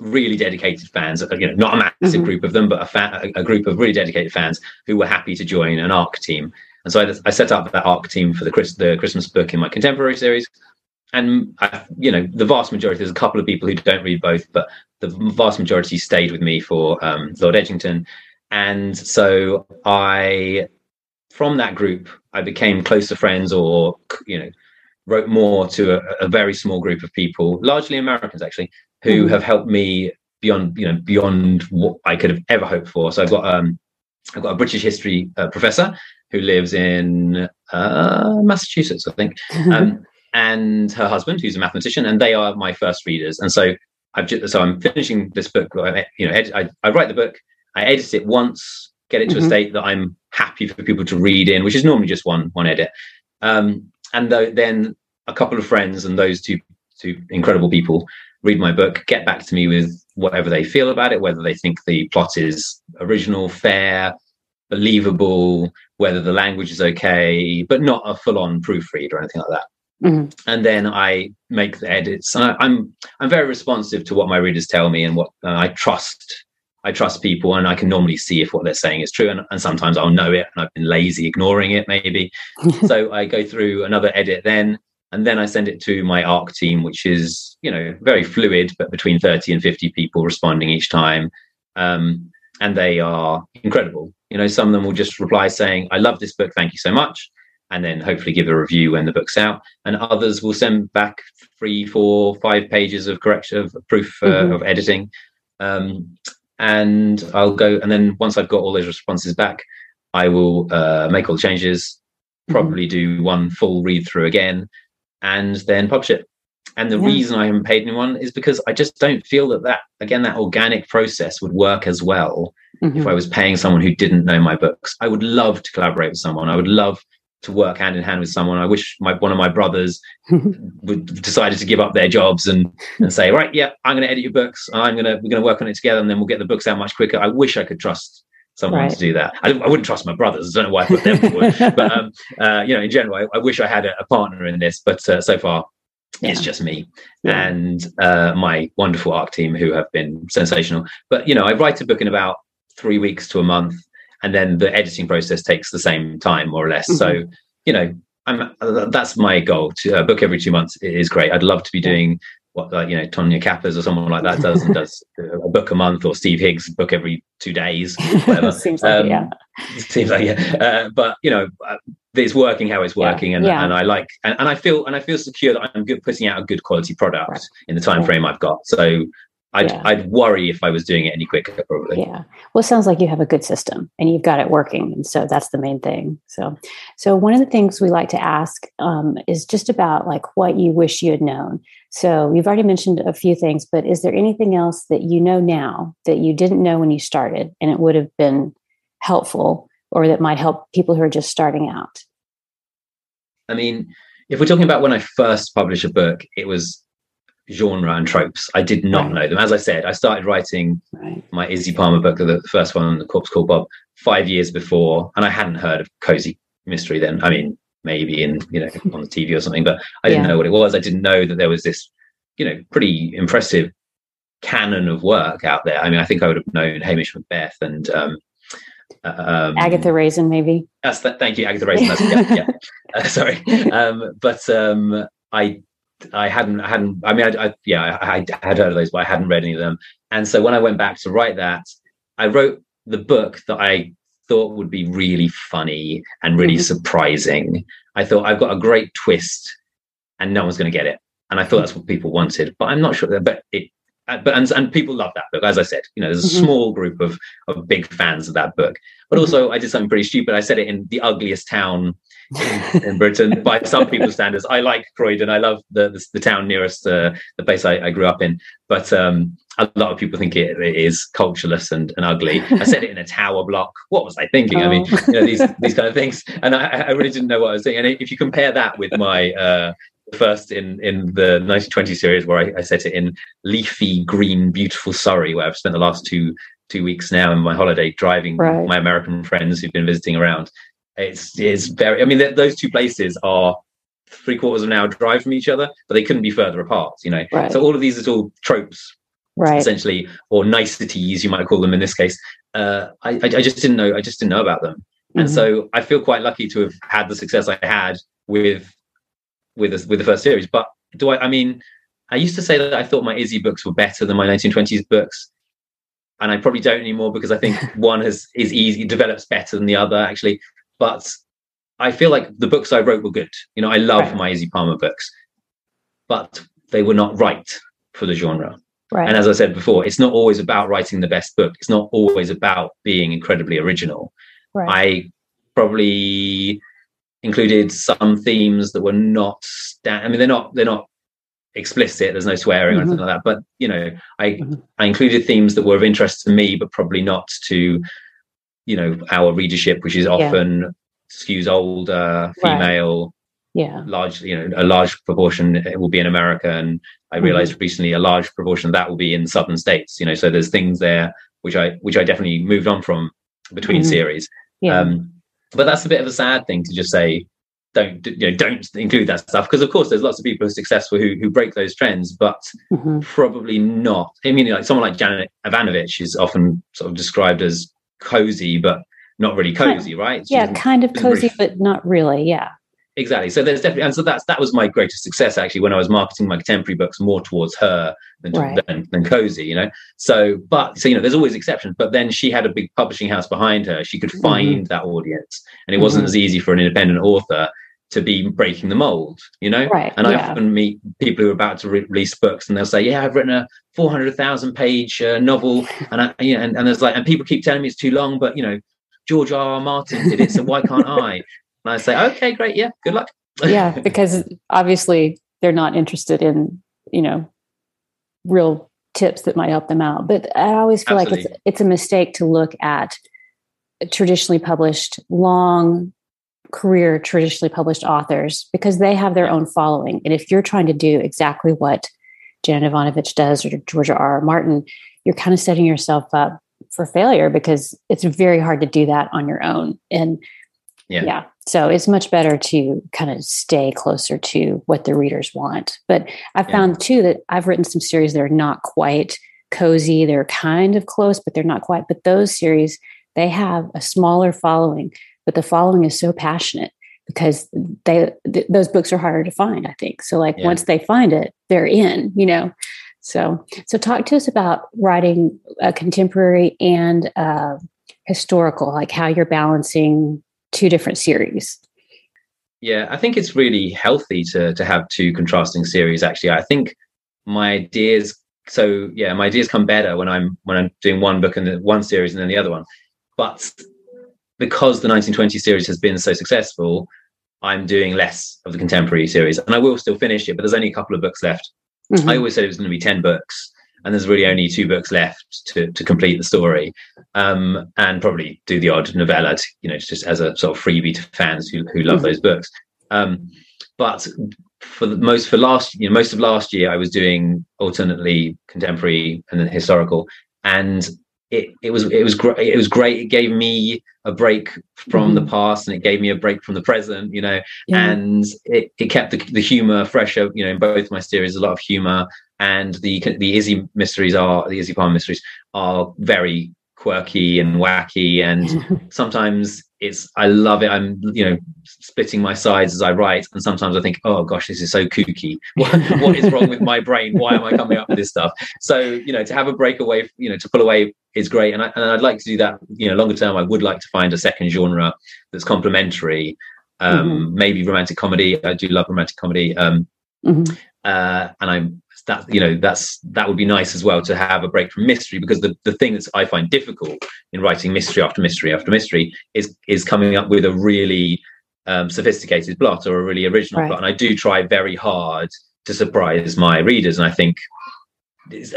really dedicated fans you know not a massive Mhm. group of them but a, fa- a group of really dedicated fans who were happy to join an arc team and so I, I set up that arc team for the, Chris, the christmas book in my contemporary series and I, you know the vast majority there's a couple of people who don't read both but the vast majority stayed with me for um, lord edgington and so i from that group i became closer friends or you know wrote more to a, a very small group of people largely americans actually who Mhm. have helped me beyond you know beyond what i could have ever hoped for so i've got um i've got a british history uh, professor who lives in uh, Massachusetts, I think, um, and her husband, who's a mathematician, and they are my first readers. And so I've just, so I'm finishing this book. You know, I, I write the book, I edit it once, get it to mm-hmm. a state that I'm happy for people to read in, which is normally just one one edit. Um, and th- then a couple of friends and those two two incredible people read my book, get back to me with whatever they feel about it, whether they think the plot is original, fair, believable, whether the language is okay, but not a full-on proofread or anything like that. Mm-hmm. And then I make the edits. I, am I'm, I'm very responsive to what my readers tell me and what uh, I trust. I trust people, and I can normally see if what they're saying is true. And, and sometimes I'll know it, and I've been lazy ignoring it, maybe. so I go through another edit then, and then I send it to my ARC team, which is you know very fluid, but between 30 and 50 people responding each time. Um, and they are incredible. You know, some of them will just reply saying, "I love this book, thank you so much." And then hopefully give a review when the book's out. And others will send back three, four, five pages of correction of proof uh, mm-hmm. of editing. Um, and I'll go, and then once I've got all those responses back, I will uh, make all the changes, mm-hmm. probably mm-hmm. do one full read through again, and then publish it. And the yeah. reason I haven't paid anyone is because I just don't feel that that again that organic process would work as well mm-hmm. if I was paying someone who didn't know my books. I would love to collaborate with someone. I would love to work hand in hand with someone. I wish my one of my brothers would decided to give up their jobs and and say, right, yeah, I'm going to edit your books. I'm going to we're going to work on it together, and then we'll get the books out much quicker. I wish I could trust someone right. to do that. I, I, wouldn't trust my brothers. I don't know why I put them forward, but um, uh, you know, in general, I, I wish I had a, a, partner in this. But uh, so far, yeah. it's just me yeah. and uh, my wonderful ARC team who have been sensational. But you know, I write a book in about three weeks to a month and then the editing process takes the same time more or less. Mm-hmm. so you know i'm that's my goal. To uh, book every two months is great. I'd love to be doing what like you know Tonya Kappes or someone like that does and does a book a month or Steve Higgs book every two days whatever. Seems like um, yeah. Seems like yeah. Uh, but you know uh, it's working how it's working yeah. and, yeah. and I like and, and I feel and I feel secure that I'm good putting out a good quality product right. in the time frame I've got. So I'd, yeah. I'd worry if I was doing it any quicker, probably. Yeah. Well, it sounds like you have a good system and you've got it working. And so that's the main thing. So, so one of the things we like to ask um, is just about like what you wish you had known. So you've already mentioned a few things, but is there anything else that you know now that you didn't know when you started and it would have been helpful or that might help people who are just starting out? I mean, if we're talking about when I first published a book, it was genre and tropes. I did not right. know them. As I said, I started writing right. my Izzy Palmer book, the first one, The Corpse Called Bob, five years before, and I hadn't heard of cozy mystery then. I mean, maybe in you know on the TV or something, but I didn't yeah. know what it was. I didn't know that there was this, you know, pretty impressive canon of work out there. I mean, I think I would have known Hamish Macbeth and um, uh, um, Agatha Raisin, maybe. That's that. Thank you, Agatha Raisin. That's, yeah, yeah. Uh, sorry, um, but um, I I hadn't, I hadn't. I mean, I, I yeah, I, I, had heard of those, but I hadn't read any of them. And so when I went back to write that, I wrote the book that I thought would be really funny and really mm-hmm. surprising. I thought I've got a great twist, and no one's going to get it. And I thought that's what people wanted, but I'm not sure. That, but it, uh, but and, and people love that book. As I said, you know, there's a mm-hmm. small group of of big fans of that book. But mm-hmm. also, I did something pretty stupid. I said it in the ugliest town in, in Britain by some people's standards. I like Croydon. I love the the, the town nearest uh, the place I, I, grew up in. But um, a lot of people think it, it is cultureless and, and ugly. I said it in a tower block. What was I thinking? Oh. I mean, you know, these these kind of things. And I, I really didn't know what I was doing. And if you compare that with my uh, first in in the 1920 series where I, I set it in leafy green beautiful surrey where i've spent the last two two weeks now in my holiday driving right. my american friends who've been visiting around it's it's very. I mean, th- those two places are three quarters of an hour drive from each other, but they couldn't be further apart. You know, right. so all of these little tropes, right. essentially, or niceties, you might call them in this case. Uh, I, I, I just didn't know. I just didn't know about them, mm-hmm. and so I feel quite lucky to have had the success I had with with with the first series. But do I? I mean, I used to say that I thought my Izzy books were better than my 1920s books and I probably don't anymore because I think one has is easy develops better than the other actually. But I feel like the books I wrote were good. You know, I love right. my Izzy Palmer books, but they were not right for the genre. Right. And as I said before, it's not always about writing the best book. It's not always about being incredibly original. Right. I probably included some themes that were not. Sta- I mean, they're not they're not explicit. There's no swearing mm-hmm. or anything like that. But you know, I mm-hmm. I included themes that were of interest to me, but probably not to you know our readership, which is often yeah. skews older, female. Right. Yeah, large. You know, a large proportion will be in America, and I mm-hmm. realized mm-hmm. recently a large proportion of that will be in southern states. You know, so there's things there which I which I definitely moved on from between mm-hmm. series. Yeah. Um, but that's a bit of a sad thing to just say don't you know don't include that stuff because of course there's lots of people who are successful who who break those trends but mm-hmm. probably not i mean like someone like janet evanovich is often sort of described as cozy but not really cozy right She's yeah kind of cozy but not really yeah exactly so there's definitely and so that's that was my greatest success actually when i was marketing my contemporary books more towards her than, right. than, than cozy you know so but so you know there's always exceptions but then she had a big publishing house behind her she could mm-hmm. find mm-hmm. that audience and it wasn't mm-hmm. as easy for an independent author to be breaking the mold, you know? Right. And yeah. I often meet people who are about to re- release books and they'll say, yeah, I've written a 400,000 page uh, novel. And, I, you know, and, and there's like, and people keep telling me it's too long, but you know, George R. R. Martin did it. So why can't I? And I say, okay, great. Yeah. Good luck. yeah. Because obviously they're not interested in, you know, real tips that might help them out. But I always feel Absolutely. like it's, it's a mistake to look at traditionally published long career traditionally published authors because they have their own following. And if you're trying to do exactly what Janet Evanovich does or Georgia R. R. Martin, you're kind of setting yourself up for failure because it's very hard to do that on your own. And yeah. yeah. So it's much better to kind of stay closer to what the readers want. But I've found yeah. too that I've written some series that are not quite cozy. They're kind of close, but they're not quite. But those series, they have a smaller following but the following is so passionate because they th- those books are harder to find i think. So like yeah. once they find it they're in you know? So so talk to us about writing a contemporary and uh, historical like how you're balancing two different series. Yeah i think it's really healthy to to have two contrasting series actually. I think my ideas so yeah my ideas come better when i'm when i'm doing one book and one series and then the other one. But because the 1920 series has been so successful, I'm doing less of the contemporary series, and I will still finish it. But there's only a couple of books left. Mm-hmm. I always said it was going to be ten books, and there's really only two books left to to complete the story, um, and probably do the odd novella, to, you know, just as a sort of freebie to fans who who love mm-hmm. those books. Um, but for the most for last you know most of last year I was doing alternately contemporary and then historical, and it, it was it was great it was great it gave me a break from mm. the past and it gave me a break from the present you know yeah. and it, it kept the, the humor fresher you know in both my series a lot of humor and the the izzy mysteries are the izzy palmer mysteries are very quirky and wacky and sometimes it's i love it. I'm you know splitting my sides as i write. And sometimes i think oh gosh this is so kooky. What, what is wrong with my brain? Why am i coming up with this stuff? So you know to have a breakaway you know to pull away is great. And, I, and i'd like to do that you know longer term i would like to find a second genre that's complementary. Um mm-hmm. maybe romantic comedy. I do love romantic comedy. Um mm-hmm. Uh and i'm that you know that's that would be nice as well to have a break from mystery because the, the thing that i find difficult in writing mystery after mystery after mystery is is coming up with a really um, sophisticated plot or a really original right. plot and i do try very hard to surprise my readers and i think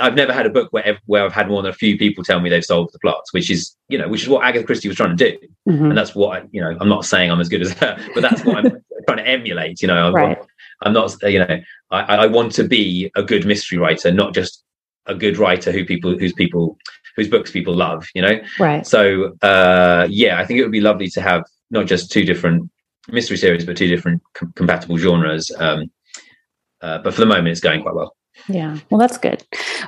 I've never had a book where where I've had more than a few people tell me they've solved the plot, which is you know which is what Agatha Christie was trying to do, mm-hmm. and that's what I, you know. I'm not saying I'm as good as her, but that's what I'm trying to emulate. You know, I right. I'm not, you know, I, I want to be a good mystery writer, not just a good writer who people, whose people, whose books people love, you know? Right. So, uh, yeah, I think it would be lovely to have not just two different mystery series, but two different com- compatible genres. Um, uh, but for the moment, it's going quite well. Yeah, well, that's good.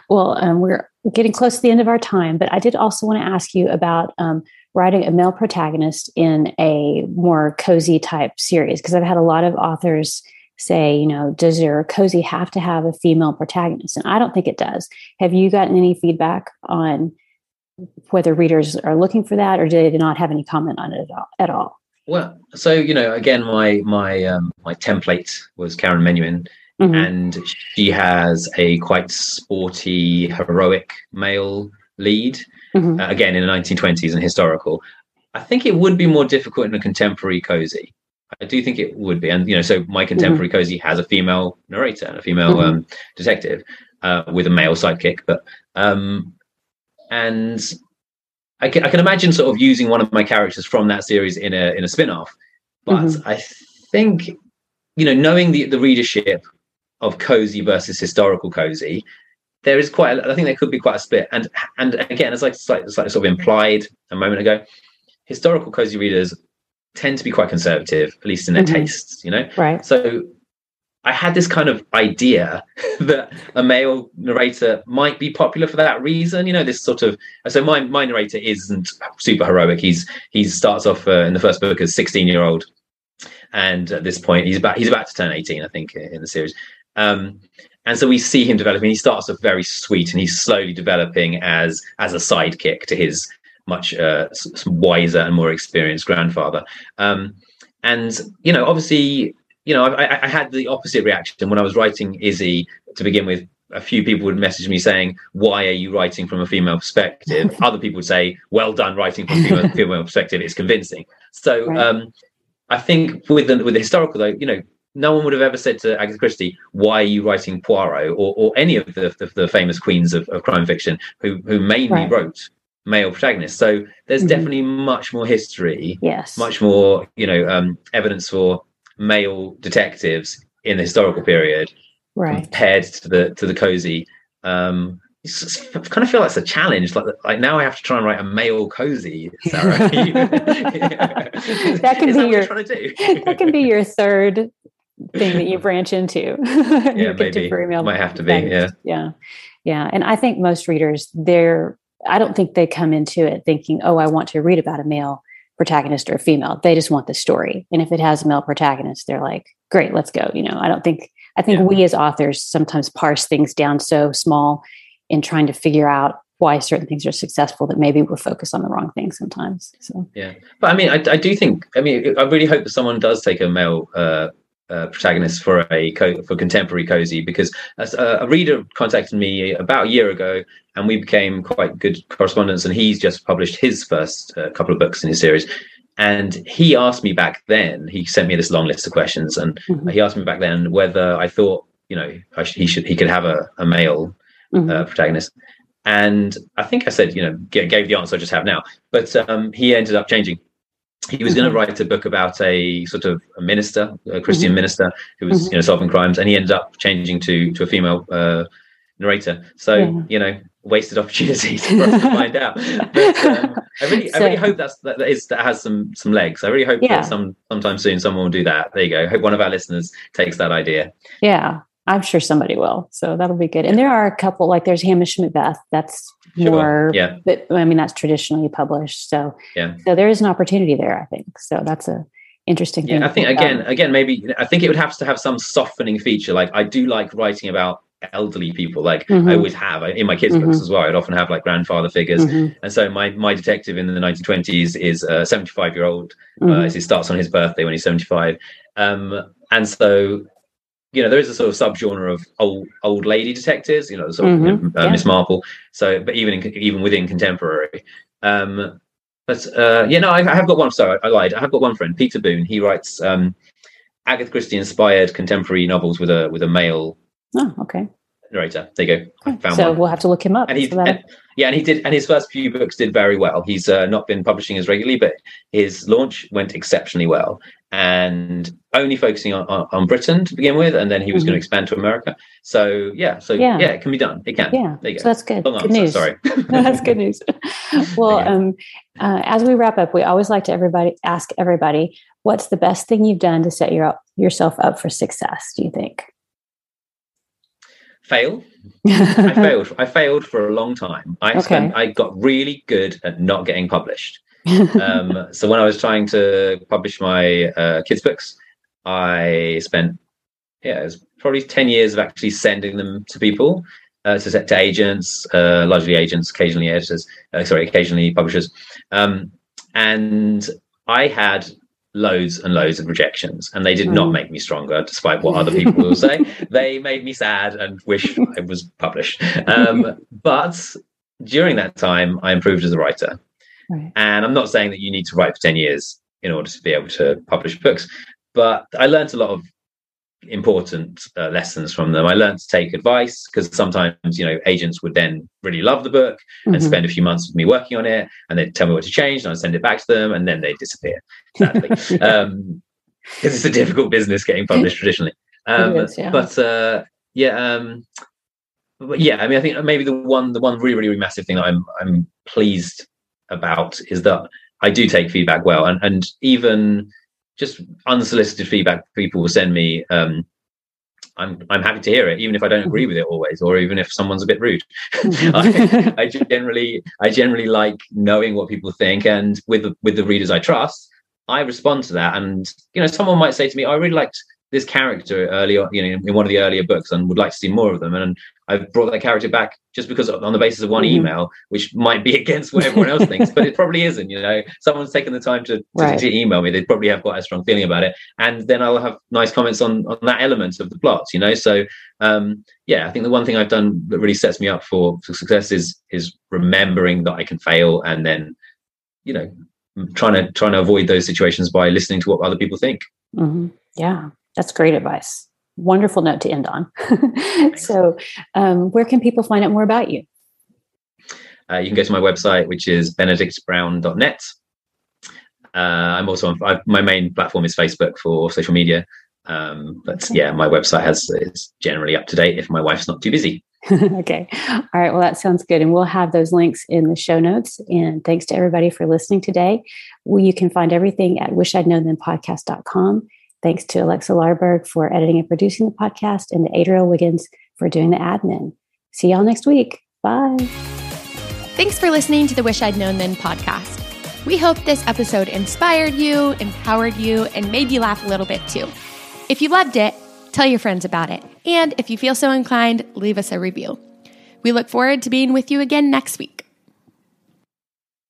Well, um, we're getting close to the end of our time, but I did also want to ask you about um, writing a male protagonist in a more cozy type series because I've had a lot of authors say, you know, does your cozy have to have a female protagonist? And I don't think it does. Have you gotten any feedback on whether readers are looking for that, or do they not have any comment on it at all? At all? Well, so you know, again, my my um, my template was Karen Menuhin, mm-hmm. and she has a quite sporty, heroic male lead. Mm-hmm. Uh, again, in the 1920s and historical. I think it would be more difficult in a contemporary cozy. I do think it would be, and you know, so my contemporary mm-hmm. cozy has a female narrator and a female mm-hmm. um, detective uh, with a male sidekick, but um, and I can, I can imagine sort of using one of my characters from that series in a in a spin-off, but mm-hmm. I think you know, knowing the the readership of cozy versus historical cozy, there is quite. A, I think there could be quite a split, and and again, as I slightly, sort of implied a moment ago, historical cozy readers tend to be quite conservative, at least in their mm-hmm. tastes, you know? Right. So I had this kind of idea that a male narrator might be popular for that reason. You know, this sort of so my my narrator isn't super heroic. He's he starts off uh, in the first book as sixteen year old, and at this point he's about he's about to turn eighteen, I think, in the series. Um, and so we see him developing. He starts off very sweet, and he's slowly developing as as a sidekick to his much uh, wiser and more experienced grandfather. Um, and you know, obviously, you know, I, I, had the opposite reaction when I was writing Izzy to begin with. A few people would message me saying, "Why are you writing from a female perspective?" Other people would say, "Well done, writing from a female, female perspective. It's convincing." So, right. um, I think with the with the historical though, you know, no one would have ever said to Agatha Christie, "Why are you writing Poirot?" or, or any of the, the, the famous queens of, of, crime fiction who who mainly right. wrote male protagonists. So there's mm-hmm. definitely much more history. Yes. Much more, you know, um, evidence for male detectives in the historical period right. compared to the to the cozy. Um, I kind of feel that's a challenge. Like, like now I have to try and write a male cozy. Sara. that can be your that can be your third thing that you branch into. yeah, maybe. Might have to be. Yeah. Yeah. Yeah. And I think most readers, they're I don't think they come into it thinking, oh, I want to read about a male protagonist or a female. They just want the story. And if it has a male protagonist, they're like, great, let's go. You know, I don't think, I think yeah. we as authors sometimes parse things down so small in trying to figure out why certain things are successful that maybe we're focused on the wrong thing sometimes. So, yeah. But I mean, I, I do think, I mean, I really hope that someone does take a male uh, uh, protagonist for a co- for contemporary cozy because a, uh, a, reader contacted me about a year ago and we became quite good correspondents and he's just published his first uh, couple of books in his series and he asked me back then he sent me this long list of questions and mm-hmm. he asked me back then whether i thought you know he should he could have a, a male mm-hmm. uh, protagonist and i think i said you know gave the answer i just have now but um, he ended up changing he was mm-hmm. going to write a book about a sort of a minister, a Christian mm-hmm. minister who was mm-hmm. you know solving crimes, and he ended up changing to to a female uh, narrator. So yeah. you know, wasted opportunities for us to find out. But um, I really, so, I really hope that's that, that is that has some some legs. I really hope yeah. that some sometime soon someone will do that. There you go. I hope one of our listeners takes that idea. Yeah, I'm sure somebody will. So that'll be good. And there are a couple, like there's Hamish Macbeth. That's sure. more, yeah. But I mean, that's traditionally published. So yeah. So there is an opportunity there, I think. So that's a interesting yeah, I think again, about. again, maybe I think it would have to have some softening feature. Like I do like writing about elderly people. Like mm-hmm. I always have in my kids' mm-hmm. books as well. I'd often have like grandfather figures. Mm-hmm. And so my my detective in the 1920s is a 75 year old. Uh, mm-hmm. it starts on his birthday when he's 75. Um, and so you know there is a sort of subgenre of old old lady detectives you know sort of mm-hmm. uh, yeah. miss marple. So but even in, even within contemporary. Um but uh yeah no I, I, have got one sorry I lied. I have got one friend Peter Boone. He writes um Agatha Christie inspired contemporary novels with a with a male oh okay narrator there you go found so one. we'll have to look him up and he and, yeah and he did and his first few books did very well he's uh, not been publishing as regularly but his launch went exceptionally well and only focusing on, on, on, Britain to begin with, and then he was mm-hmm. going to expand to America. So yeah, so yeah. yeah. it can be done. It can. Yeah, there you go. So that's good. Long good answer, news. Sorry, no, that's good news. well, yeah. um, uh, as we wrap up, we always like to everybody ask everybody, what's the best thing you've done to set your yourself up for success? Do you think? Fail. I failed. I failed for a long time. I okay. spent. I got really good at not getting published um, so when I was trying to publish my uh, kids' books, I spent yeah, it was probably ten years of actually sending them to people, uh, to to agents, uh, largely agents, occasionally editors, uh, sorry, occasionally publishers, um, and I had loads and loads of rejections and they did mm. not make me stronger despite what other people will say they made me sad and wish i was published um, but during that time i improved as a writer Right. And I'm not saying that you need to write for 10 years in order to be able to publish books, but I learned a lot of important uh, lessons from them. I learned to take advice because sometimes, you know, agents would then really love the book mm-hmm. and spend a few months with me working on it, and they'd tell me what to change, and I'd send it back to them, and then they'd disappear. Sadly, yeah. um, because it's a difficult business getting published traditionally. Um, is, yeah. But uh, yeah, um, but yeah, I mean, I think maybe the one, the one really, really, really massive thing that I'm, I'm pleased about is that I do take feedback well, and and even just unsolicited feedback people will send me. Um, I'm I'm happy to hear it, even if I don't agree with it always, or even if someone's a bit rude. I, I, generally I generally like knowing what people think, and with the, with the readers I trust, I respond to that. And you know, someone might say to me, oh, "I really liked this character earlier, you know, in one of the earlier books, and would like to see more of them." And I've brought that character back just because on the basis of one mm-hmm. email, which might be against what everyone else thinks, but it probably isn't. You know, someone's taken the time to, to, right. to, email me; they probably have quite a strong feeling about it, and then I'll have nice comments on on that element of the plot. You know, so um, yeah, I think the one thing I've done that really sets me up for, for success is is remembering that I can fail, and then you know trying to trying to avoid those situations by listening to what other people think. Mm-hmm. Yeah, that's great advice. Wonderful note to end on. so, um, where can people find out more about you? Uh, you can go to my website, which is benedictbrown.net. Uh, I'm also on I, my main platform is Facebook for social media. Um, but yeah, my website has is generally up to date if my wife's not too busy. okay. All right. Well, that sounds good. And we'll have those links in the show notes. And thanks to everybody for listening today. Well, you can find everything at wishidknown.podcast.com. Thanks to Alexa Larberg for editing and producing the podcast and to Adriel Wiggins for doing the admin. See y'all next week. Bye. Thanks for listening to the Wish I'd Known Then podcast. We hope this episode inspired you, empowered you, and made you laugh a little bit too. If you loved it, tell your friends about it. And if you feel so inclined, leave us a review. We look forward to being with you again next week.